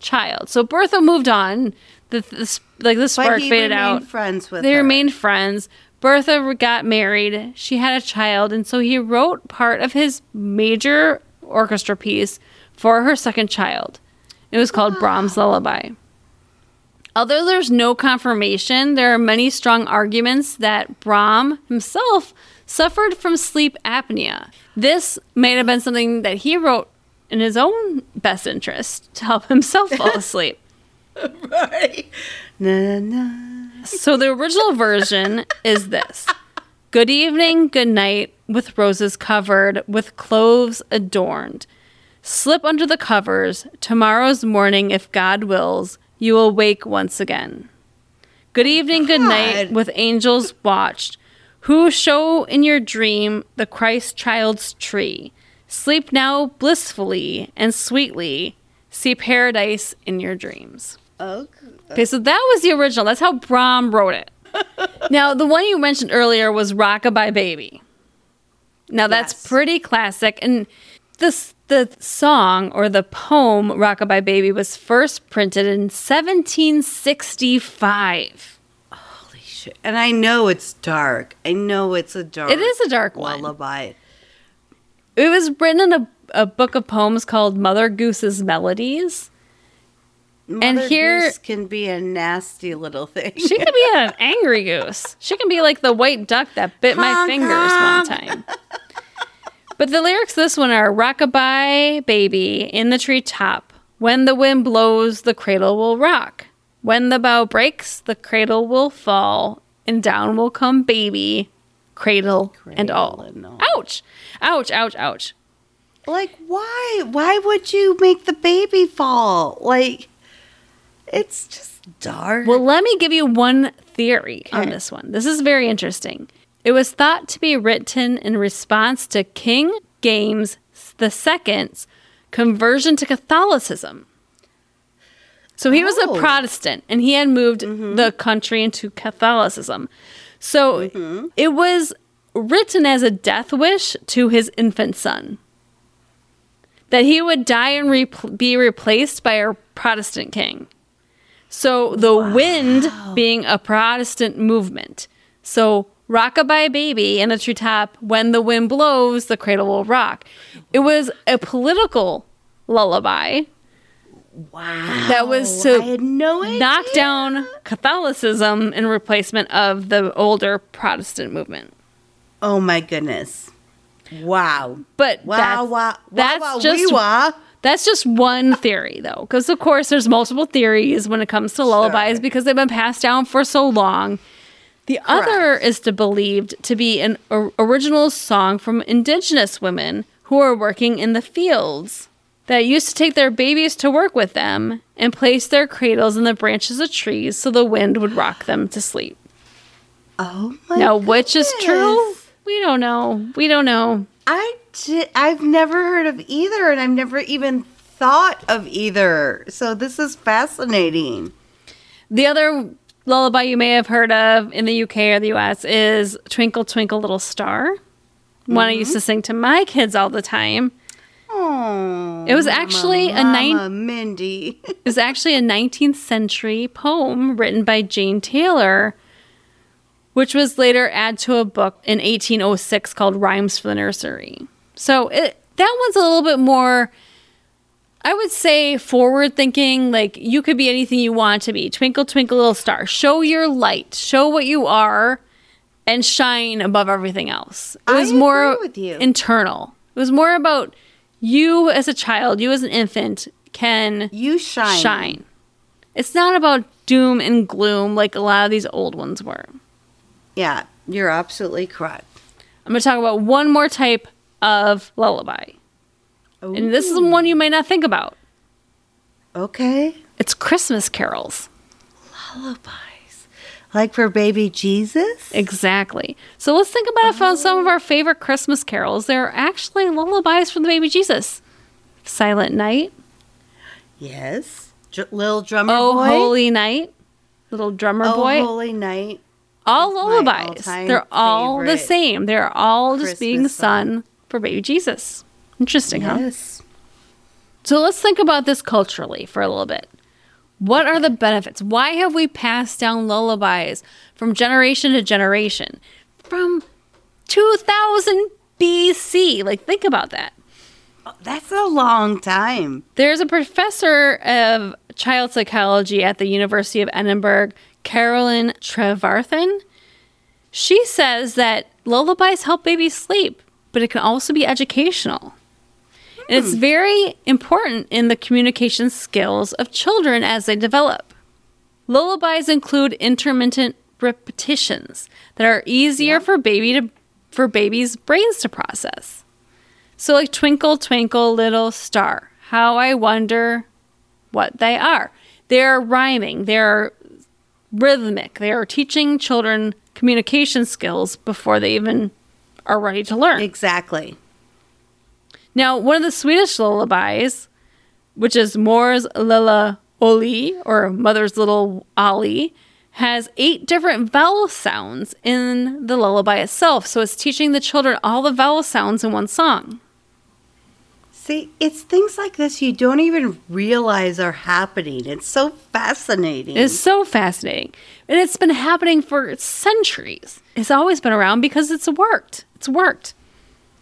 B: child. So Bertha moved on. The, the like the spark faded out.
A: friends with
B: They
A: her.
B: remained friends. Bertha got married. She had a child, and so he wrote part of his major orchestra piece for her second child. It was called Brahms' Lullaby. Although there's no confirmation, there are many strong arguments that Brahm himself suffered from sleep apnea. This may have been something that he wrote in his own best interest to help himself fall asleep.
A: Right. Na, na.
B: So the original version is this Good evening, good night, with roses covered, with cloves adorned. Slip under the covers. Tomorrow's morning, if God wills, you will wake once again. Good evening, good night, with angels watched, who show in your dream the Christ child's tree. Sleep now blissfully and sweetly. See paradise in your dreams.
A: Okay.
B: Okay, so that was the original. That's how Brahm wrote it. now, the one you mentioned earlier was Rockabye Baby. Now, that's
A: Yes.
B: pretty classic. And this the song or the poem Rockabye Baby was first printed in 1765.
A: Holy shit. And I know it's dark. I know it's a dark
B: It is a dark one.
A: lullaby.
B: It was written in a, a book of poems called Mother Goose's Melodies.
A: Mother
B: here-
A: Goose can be a nasty little thing.
B: She can be an angry goose. She can be like the white duck that bit my fingers
A: honk.
B: one time. But the lyrics this one are Rockabye baby in the treetop. When the wind blows, the cradle will rock. When the bough breaks, the cradle will fall, and down will come baby, cradle, and all.
A: and all.
B: Ouch! Ouch, ouch, ouch.
A: like why? Why would you make the baby fall? Like it's just dark.
B: Well, let me give you one theory on this one. This is very interesting. It was thought to be written in response to King James II's conversion to Catholicism. So he was a
A: Oh.
B: Protestant and he had moved mm-hmm. the country into Catholicism. So mm-hmm. it was written as a death wish to his infant son that he would die and repl be replaced by a Protestant king. So the wind being a Protestant movement. So rockabye baby in a treetop, when the wind blows, the cradle will rock. It was a political lullaby
A: wow.
B: that was
A: I
B: to
A: had no idea.
B: knock down Catholicism in replacement of the older Protestant movement.
A: Oh my goodness. Wow.
B: But
A: Wow,
B: that's,
A: wow.
B: that's
A: wow, wow,
B: just
A: wah.
B: That's just one theory, though, because of course there's multiple theories when it comes to lullabies
A: Sure.
B: because they've been passed down for so long. The other is to believed to be an or- original song from indigenous women who are working in the fields that used to take their babies to work with them and place their cradles in the branches of trees so the wind would rock them to sleep.
A: Oh my
B: Now, which is true? We don't know. We don't know.
A: I I've never heard of either, and I've never even thought of either. So this is fascinating.
B: The other lullaby you may have heard of in the UK or the US is Twinkle Twinkle Little Star. One I used to mm-hmm. sing to my kids all the time.
A: Oh,
B: It was actually a nine-
A: Mindy.
B: It was actually a 19th century poem written by Jane Taylor which was later added to a book in 1806 called Rhymes for the Nursery. So it, that one's a little bit more, I would say, forward thinking. Like you could be anything you want to be. Twinkle, twinkle, little star. Show your light. Show what you are and shine above everything else. It
A: I
B: was more
A: agree with you.
B: internal. It was more about you as a child, you as an infant can
A: You shine.
B: shine. It's not about doom and gloom like a lot of these old ones were.
A: Yeah, you're absolutely correct.
B: I'm going to talk about one more type of lullaby. And this is one you might not think about.
A: Okay.
B: It's Christmas carols.
A: Lullabies. Like for baby Jesus?
B: Exactly. So let's think about from uh, oh. some of our favorite Christmas carols. They're actually lullabies for the baby Jesus. Silent Night,
A: Yes. Dr- little drummer
B: Oh
A: boy.
B: Holy Night, Little Drummer
A: oh,
B: Boy.
A: holy night.
B: all lullabies. They're all the same. They're all just being sung for baby Jesus. Interesting, huh?
A: Yes.
B: So let's think about this culturally for a little bit. What are the benefits? Why have we passed down lullabies from generation to generation? From 2000 BC. Like, think about that.
A: That's a long time.
B: There's a professor of child psychology at the University of Edinburgh, Carolyn Trevarthen. She says that lullabies help babies sleep, but it can also be educational. And it's very important in the communication skills of children as they develop. Lullabies include intermittent repetitions that are easier for baby to for babies' brains to process. So like twinkle twinkle little star, how I wonder what they are. They're rhyming, they're rhythmic. They are teaching children communication skills before they even are ready to learn.
A: Exactly.
B: Now, one of the Swedish lullabies, which is Mor's Lilla Oli, or Mother's Little Ollie, has eight different vowel sounds in the lullaby itself. So it's teaching the children all the vowel sounds in one song.
A: See, it's things like this you don't even realize are happening. It's so fascinating.
B: It's so fascinating. And it's been happening for centuries. It's always been around because it's worked. It's worked.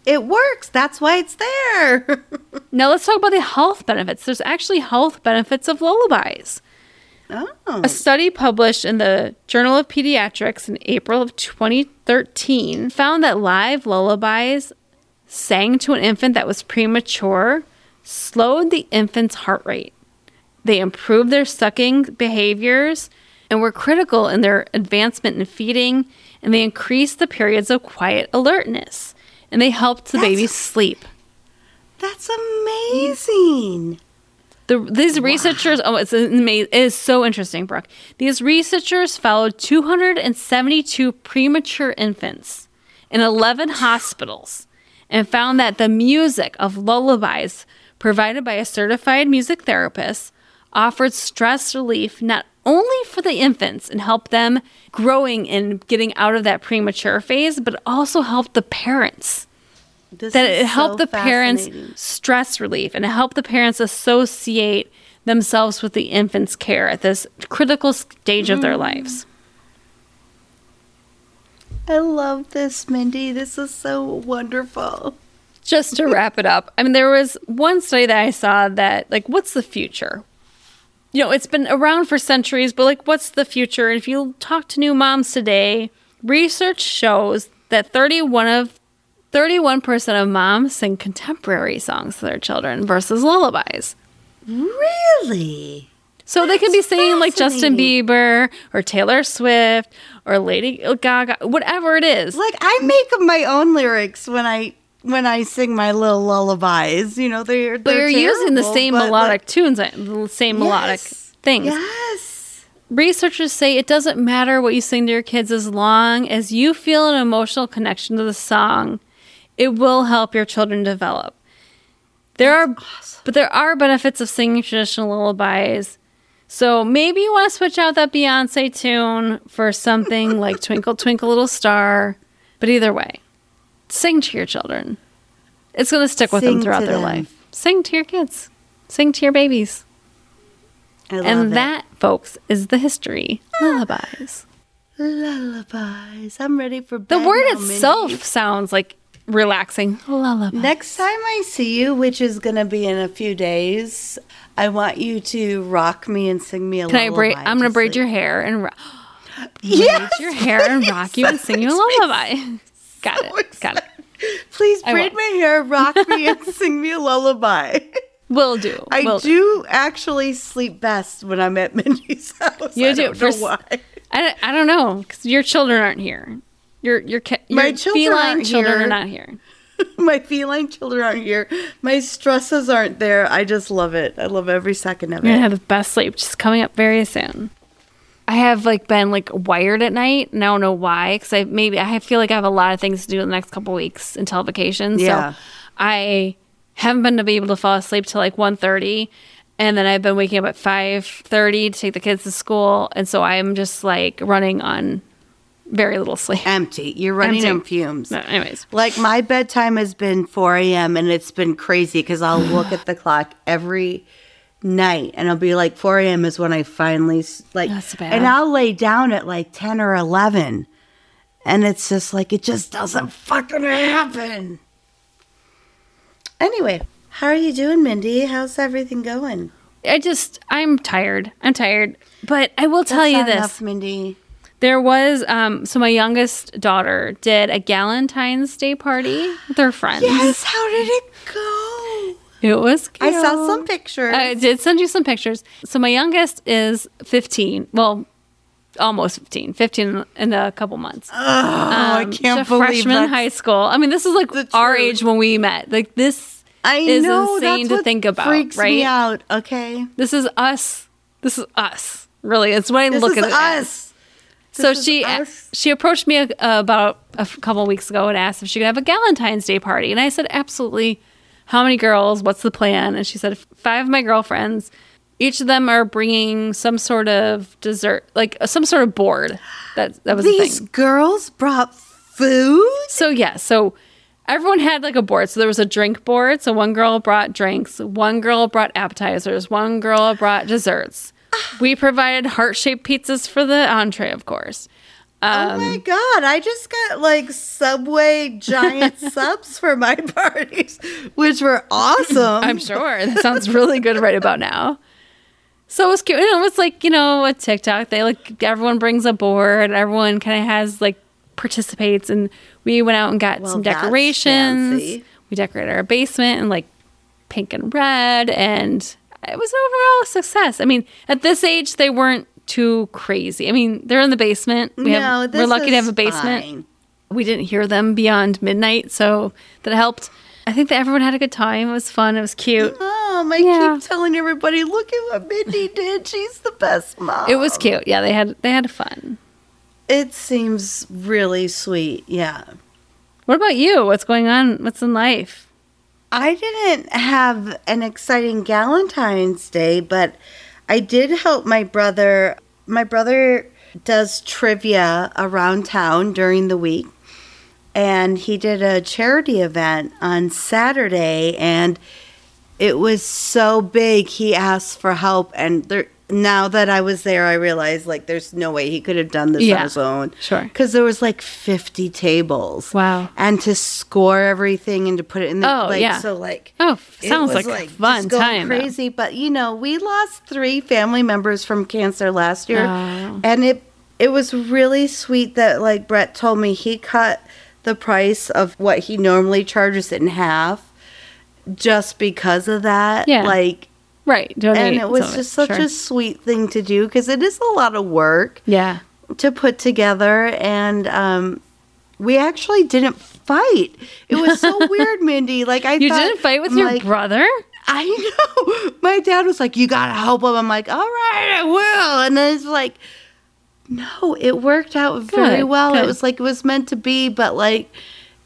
A: It works. That's why it's there.
B: Now let's talk about the health benefits. There's actually health benefits of lullabies.
A: oh.
B: A study published in the Journal of Pediatrics in April of 2013 found that live lullabies sang to an infant that was premature slowed the infant's heart rate. They improved their sucking behaviors and were critical in their advancement in feeding, and they increased the periods of quiet alertness, and they helped the
A: That's-
B: baby sleep.
A: That's amazing.
B: The, these researchers, oh, it's amazing. It is so interesting, Brooke. These researchers followed 272 premature infants in 11 hospitals and found that the music of lullabies provided by a certified music therapist offered stress relief not only for the infants and help them growing and getting out of that premature phase, but also help the parents
A: This
B: that it helped
A: so
B: the parents stress relief and it helped the parents associate themselves with the infant's care at this critical stage of
A: Mm.
B: their lives.
A: I love this, Mindy. This is so wonderful.
B: Just to wrap it up, I mean, there was one study that I saw that, like, what's the future? You know, it's been around for centuries, but like, what's the future? And if you talk to new moms today, research shows that 31 of 31% of moms sing contemporary songs to their children versus lullabies.
A: Really?
B: So they could be singing like Justin. Bieber or Taylor Swift or Lady Gaga, whatever it is.
A: Like I make my own lyrics when I when I sing my little lullabies. You know, they're
B: But
A: they're
B: you're using the same
A: but,
B: melodic tunes, uh, the same melodic
A: Yes.
B: things.
A: Yes.
B: Researchers say it doesn't matter what you sing to your kids as long as you feel an emotional connection to the song. It will help your children develop. There are but there are benefits of singing traditional lullabies. So maybe you want to switch out that Beyonce tune for something like Twinkle Twinkle Little Star. But either way, sing to your children. It's going to stick with them throughout their
A: them.
B: life. Sing to your kids. Sing to your babies.
A: I love
B: and
A: it.
B: that, folks, is the history lullabies.
A: Lullabies. I'm ready for
B: The word
A: now,
B: itself
A: Mindy.
B: sounds like relaxing. Lullaby.
A: Next time I see you, which is going to be in a few days, I want you to rock me and sing me a
B: Can I
A: lullaby.
B: braid? I'm gonna braid
A: like-
B: your hair and ro-
A: Yes,
B: braid your hair and rock you and sing you a lullaby. Got it. Got it.
A: Please braid my hair, rock me, and sing me a lullaby.
B: Will do.
A: I
B: Will do.
A: do actually sleep best when I'm at Mindy's house.
B: You
A: I
B: do.
A: Don't
B: For
A: know why.
B: I, I don't know because your children aren't here. Your your ca-
A: My
B: your
A: children
B: feline children
A: here.
B: are not here.
A: My feline children aren't here. My stresses aren't there. I just love it. I love every second of it.
B: You're gonna have the best sleep. Just coming up very soon. I have like been like wired at night, and I don't know why. Because I maybe I feel like I have a lot of things to do in the next couple weeks until vacation.
A: Yeah.
B: So I haven't been to be able to fall asleep till like 1.30 and then I've been waking up at five thirty to take the kids to school, and so I'm just like running on very little sleep.
A: Empty. You're running
B: Empty.
A: on fumes.
B: No, anyways,
A: Like my bedtime has been 4 a.m. and it's been crazy because I'll look at the clock every night and I'll be like 4 a.m. is when I finally like, and I'll lay down at like 10 or 11, and it's just like it just doesn't fucking happen. Anyway, how are you doing, Mindy? How's everything going?
B: I just I'm tired. I'm tired, but I will tell
A: That's
B: you
A: not
B: this.
A: enough, Mindy.
B: There was um so my youngest daughter did a Galentine's Day party with her friends.
A: Yes. How did it go?
B: It was
A: I saw some pictures.
B: I did send you some pictures. So my youngest is 15. Well, almost 15. 15 in a couple months.
A: oh, I
B: Um,
A: can't
B: she's a
A: believe
B: freshman high school. I mean, this is like our age when we met. Like this
A: I
B: is
A: know
B: insane
A: that's
B: to think about,
A: Freaks
B: right?
A: me out. Okay,
B: This is us. This is us. Really, it's what I
A: this
B: look at it
A: us.
B: So
A: This
B: she
A: us.
B: she approached me uh, about a couple weeks ago and asked if she could have a Galentine's Day party, and I said absolutely. How many girls? What's the plan? And she said five of my girlfriends. Each of them are bringing some sort of dessert, like uh, some sort of board. That that was the
A: These
B: thing.
A: girls brought food.
B: So yeah, so everyone had like a board. So there was a drink board. So one girl brought drinks, one girl brought appetizers, one girl brought desserts. We provided heart shaped pizzas for the entree, of course.
A: Oh my um, god! I just got like Subway giant subs for my parties, which were awesome.
B: I'm sure that sounds really good right about now. So it was cute. You know, it's like you know a TikTok. They like everyone brings a board. Everyone kind of has like participates, and we went out and got
A: Well,
B: some decorations.
A: fancy.
B: We decorated our basement in like pink and red, and it was an overall a success. I mean, at this age, they weren't too crazy. I mean, they're in the basement. We
A: no,
B: have, we're lucky to have a basement
A: fine.
B: we didn't hear them beyond midnight, so that helped. I think that everyone had a good time. It was fun. It was cute.
A: Mom, I
B: Yeah.
A: keep telling everybody, look at what Mindy did. She's the best mom.
B: It was cute. Yeah, they had they had fun.
A: It seems really sweet. Yeah.
B: What about you? What's going on? What's in life?
A: I didn't have an exciting Galentine's Day, but I did help my brother. My brother does trivia around town during the week, and he did a charity event on Saturday, and it was so big. He asked for help, and there. Now that I was there, I realized like there's no way he could have done this
B: Yeah,
A: on his own.
B: sure.
A: because there was like 50 tables.
B: Wow.
A: And to score everything and to put it in the
B: Oh,
A: like
B: yeah.
A: so like
B: Oh,
A: it
B: sounds
A: was,
B: like, a fun time. though.
A: Crazy, but you know, we lost three family members from cancer last year,
B: Oh.
A: and it it was really sweet that like Brett told me he cut the price of what he normally charges in half, just because of that.
B: Yeah.
A: like,
B: Right. Donate
A: and it was just such
B: Sure.
A: a sweet thing to do because it is a lot of work
B: yeah.
A: to put together and um we actually didn't fight. It was so weird, Mindy. Like I
B: You
A: thought-
B: didn't fight with
A: I'm
B: your
A: like,
B: brother?
A: I know. My dad was like, "You gotta help him." I'm like, "All right, I will." And then it's like, no, it worked out very
B: Good,
A: well. It was like it was meant to be, but like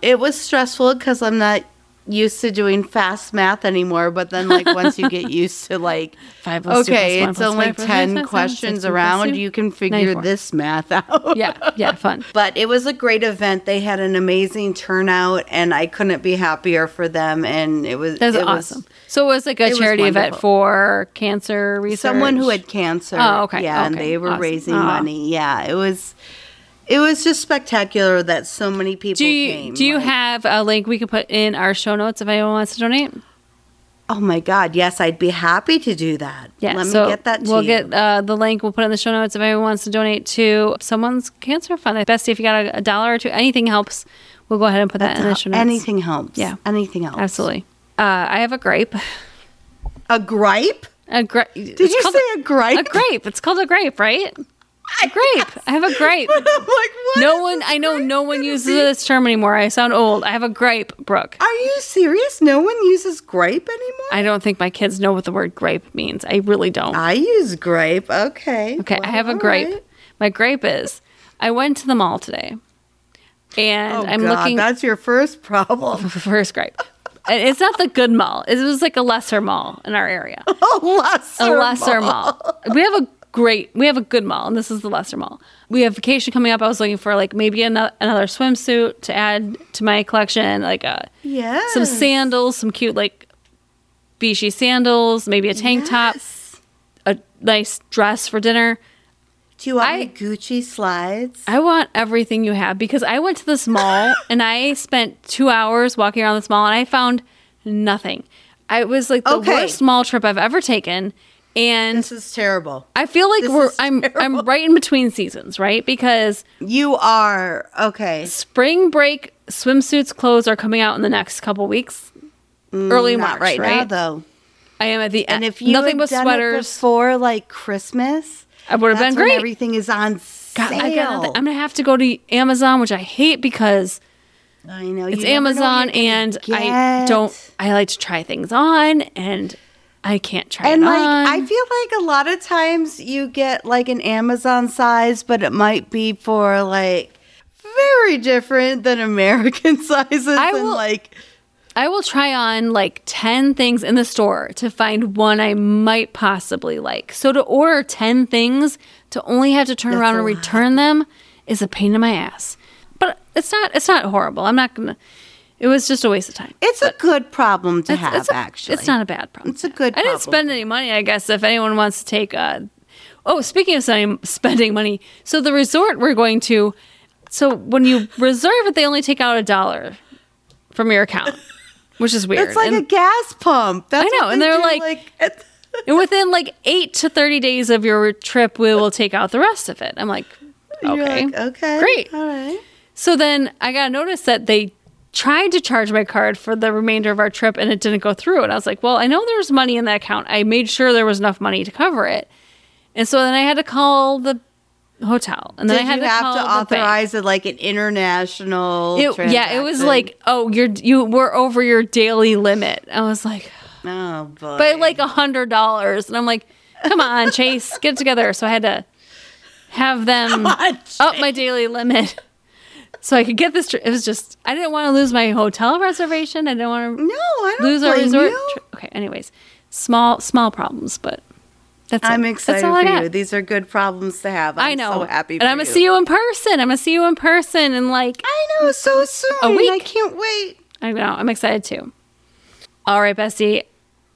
A: it was stressful because I'm not used to doing fast math anymore. But then, like once you get used to like,
B: Five two
A: okay,
B: one
A: it's only ten questions
B: seven,
A: around,
B: two.
A: you can figure
B: 94.
A: this math out.
B: Yeah. Yeah. Fun.
A: But it was a great event. They had an amazing turnout, and I couldn't be happier for them. And it was
B: That's
A: it was
B: awesome. so it was like a charity event for cancer research.
A: someone who had cancer.
B: Oh, okay,
A: Yeah, and they were
B: awesome.
A: raising
B: Aw.
A: money. Yeah, it was It was just spectacular that so many people
B: Do you
A: came.
B: do you
A: like-
B: have a link we could put in our show notes if anyone wants to donate?
A: Oh my God! Yes, I'd be happy to do that.
B: Yeah,
A: let me get that.
B: We'll
A: you.
B: get uh, the link. We'll put it in the show notes if anyone wants to donate to someone's cancer fund. Bestie, if you got a, a dollar or two, anything helps. We'll go ahead and put that in the show notes.
A: Anything helps.
B: Yeah.
A: anything else.
B: Absolutely. Uh, I have a grape.
A: A gripe?
B: A grape.
A: Did you say a gripe?
B: a grape? It's called a grape, right? A grape. I have a grape.
A: I'm like, what
B: No one. I know no one uses
A: be?
B: this term anymore. I sound old. I have a grape, Brooke.
A: Are you serious? No one uses grape anymore.
B: I don't think my kids know what the word grape means. I really don't.
A: I use grape. Okay.
B: Okay, I have a grape.
A: right.
B: My grape is I went to the mall today and
A: Oh
B: I'm
A: God,
B: looking
A: That's your first problem.
B: first grape. It's not the good mall. It was like a lesser mall in our area.
A: a lesser,
B: A lesser mall. We have a great, we have a good mall, and this is the lesser mall. We have vacation coming up. I was looking for like maybe another, another swimsuit to add to my collection, like a,
A: Yeah.
B: some sandals, some cute like beachy sandals, maybe a tank top, a nice dress for dinner.
A: Do you want
B: I-
A: Gucci slides?
B: I want everything you have because I went to this mall and I spent two hours walking around this mall and I found nothing. I it was like the
A: Okay.
B: worst mall trip I've ever taken, and
A: this is terrible.
B: I feel like
A: this
B: we're I'm
A: terrible.
B: I'm right in between seasons, right? Because
A: You are okay.
B: spring break swimsuits clothes are coming out in the next couple weeks, early
A: Mm, Not
B: March,
A: right,
B: right?
A: now, though.
B: I am at the
A: And
B: end.
A: if you
B: nothing but
A: done
B: sweaters,
A: before like Christmas,
B: I would have been great.
A: everything is on
B: God,
A: sale.
B: I. I'm gonna have to go to Amazon, which I hate because
A: I know
B: it's
A: you never know
B: Amazon, and I don't. I like to try things on, and I can't try
A: And
B: it
A: like
B: on.
A: I feel like a lot of times you get like an Amazon size, but it might be for like very different than American sizes.
B: I
A: and
B: will-
A: like
B: I will try on like 10 things in the store to find one I might possibly like. So to order 10 things to only have to turn around and
A: lot.
B: return them is a pain in my ass. But it's not it's not horrible. I'm not going to It was just a waste of time.
A: it's a good problem to
B: It's-
A: have.
B: it's a-
A: actually,
B: It's not a bad problem.
A: It's a good
B: I didn't
A: problem.
B: spend any money, I guess, if anyone wants to take uh Oh, speaking of spending, money, so the resort we're going to so when you reserve it, they only take out a dollar from your account. Which is weird.
A: It's like
B: And-
A: a gas pump. That's
B: I know, and
A: they
B: they're like-
A: at-
B: And within like eight to 30 days of your trip, we will take out the rest of it. I'm like,
A: you're
B: okay.
A: like, okay,
B: Great.
A: all right.
B: So then I got a notice that they tried to charge my card for the remainder of our trip and it didn't go through. And I was like, well, I know there's money in that account. I made sure there was enough money to cover it. And so then I had to call the hotel. And then
A: Did
B: I had
A: you
B: to
A: have
B: call
A: to authorize it like an international?
B: It, yeah, it was like, oh, you're you were over your daily limit. I was like,
A: oh boy,
B: by like a hundred dollars, and I'm like, come on, Chase, get it together. So I had to have them
A: on,
B: up my daily limit so I could get this. Tri- it was just I didn't want to lose my hotel reservation. I didn't want to
A: no, I don't
B: lose our resort. tri- okay, anyways, small small problems, but that's
A: I'm
B: it.
A: excited
B: That's
A: for you. These are good problems to have. I'm
B: I know.
A: So happy.
B: and I'm gonna
A: you.
B: see you in person. I'm gonna see you in person, and like
A: I know so soon.
B: A week.
A: I can't wait.
B: I know. I'm excited too. All right, Bessie.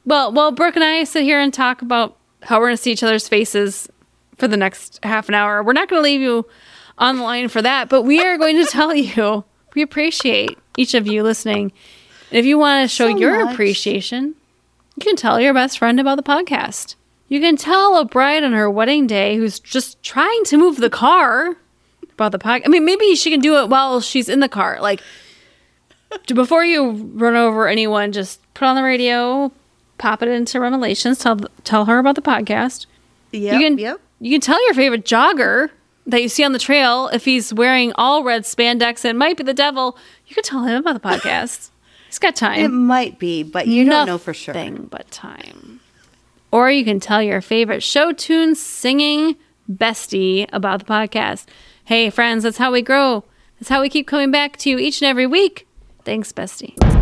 B: Well, well, Brooke and I sit here and talk about how we're going to see each other's faces for the next half an hour. We're not going to leave you on the line for that, but we are going to tell you we appreciate each of you listening. And if you want to show
A: So
B: your
A: much.
B: appreciation, you can tell your best friend about the podcast. You can tell a bride on her wedding day who's just trying to move the car about the podcast. I mean, maybe she can do it while she's in the car. Like, before you run over anyone, just put on the radio, pop it into Remelations, tell tell her about the podcast.
A: Yep.
B: you can
A: yep.
B: you can tell your favorite jogger that you see on the trail if he's wearing all red spandex and might be the devil. You can tell him about the podcast. He's got time.
A: It might be, but you don't know for sure.
B: Nothing but time. Or you can tell your favorite show tune singing bestie about the podcast. Hey, friends, that's how we grow. That's how we keep coming back to you each and every week. Thanks, bestie.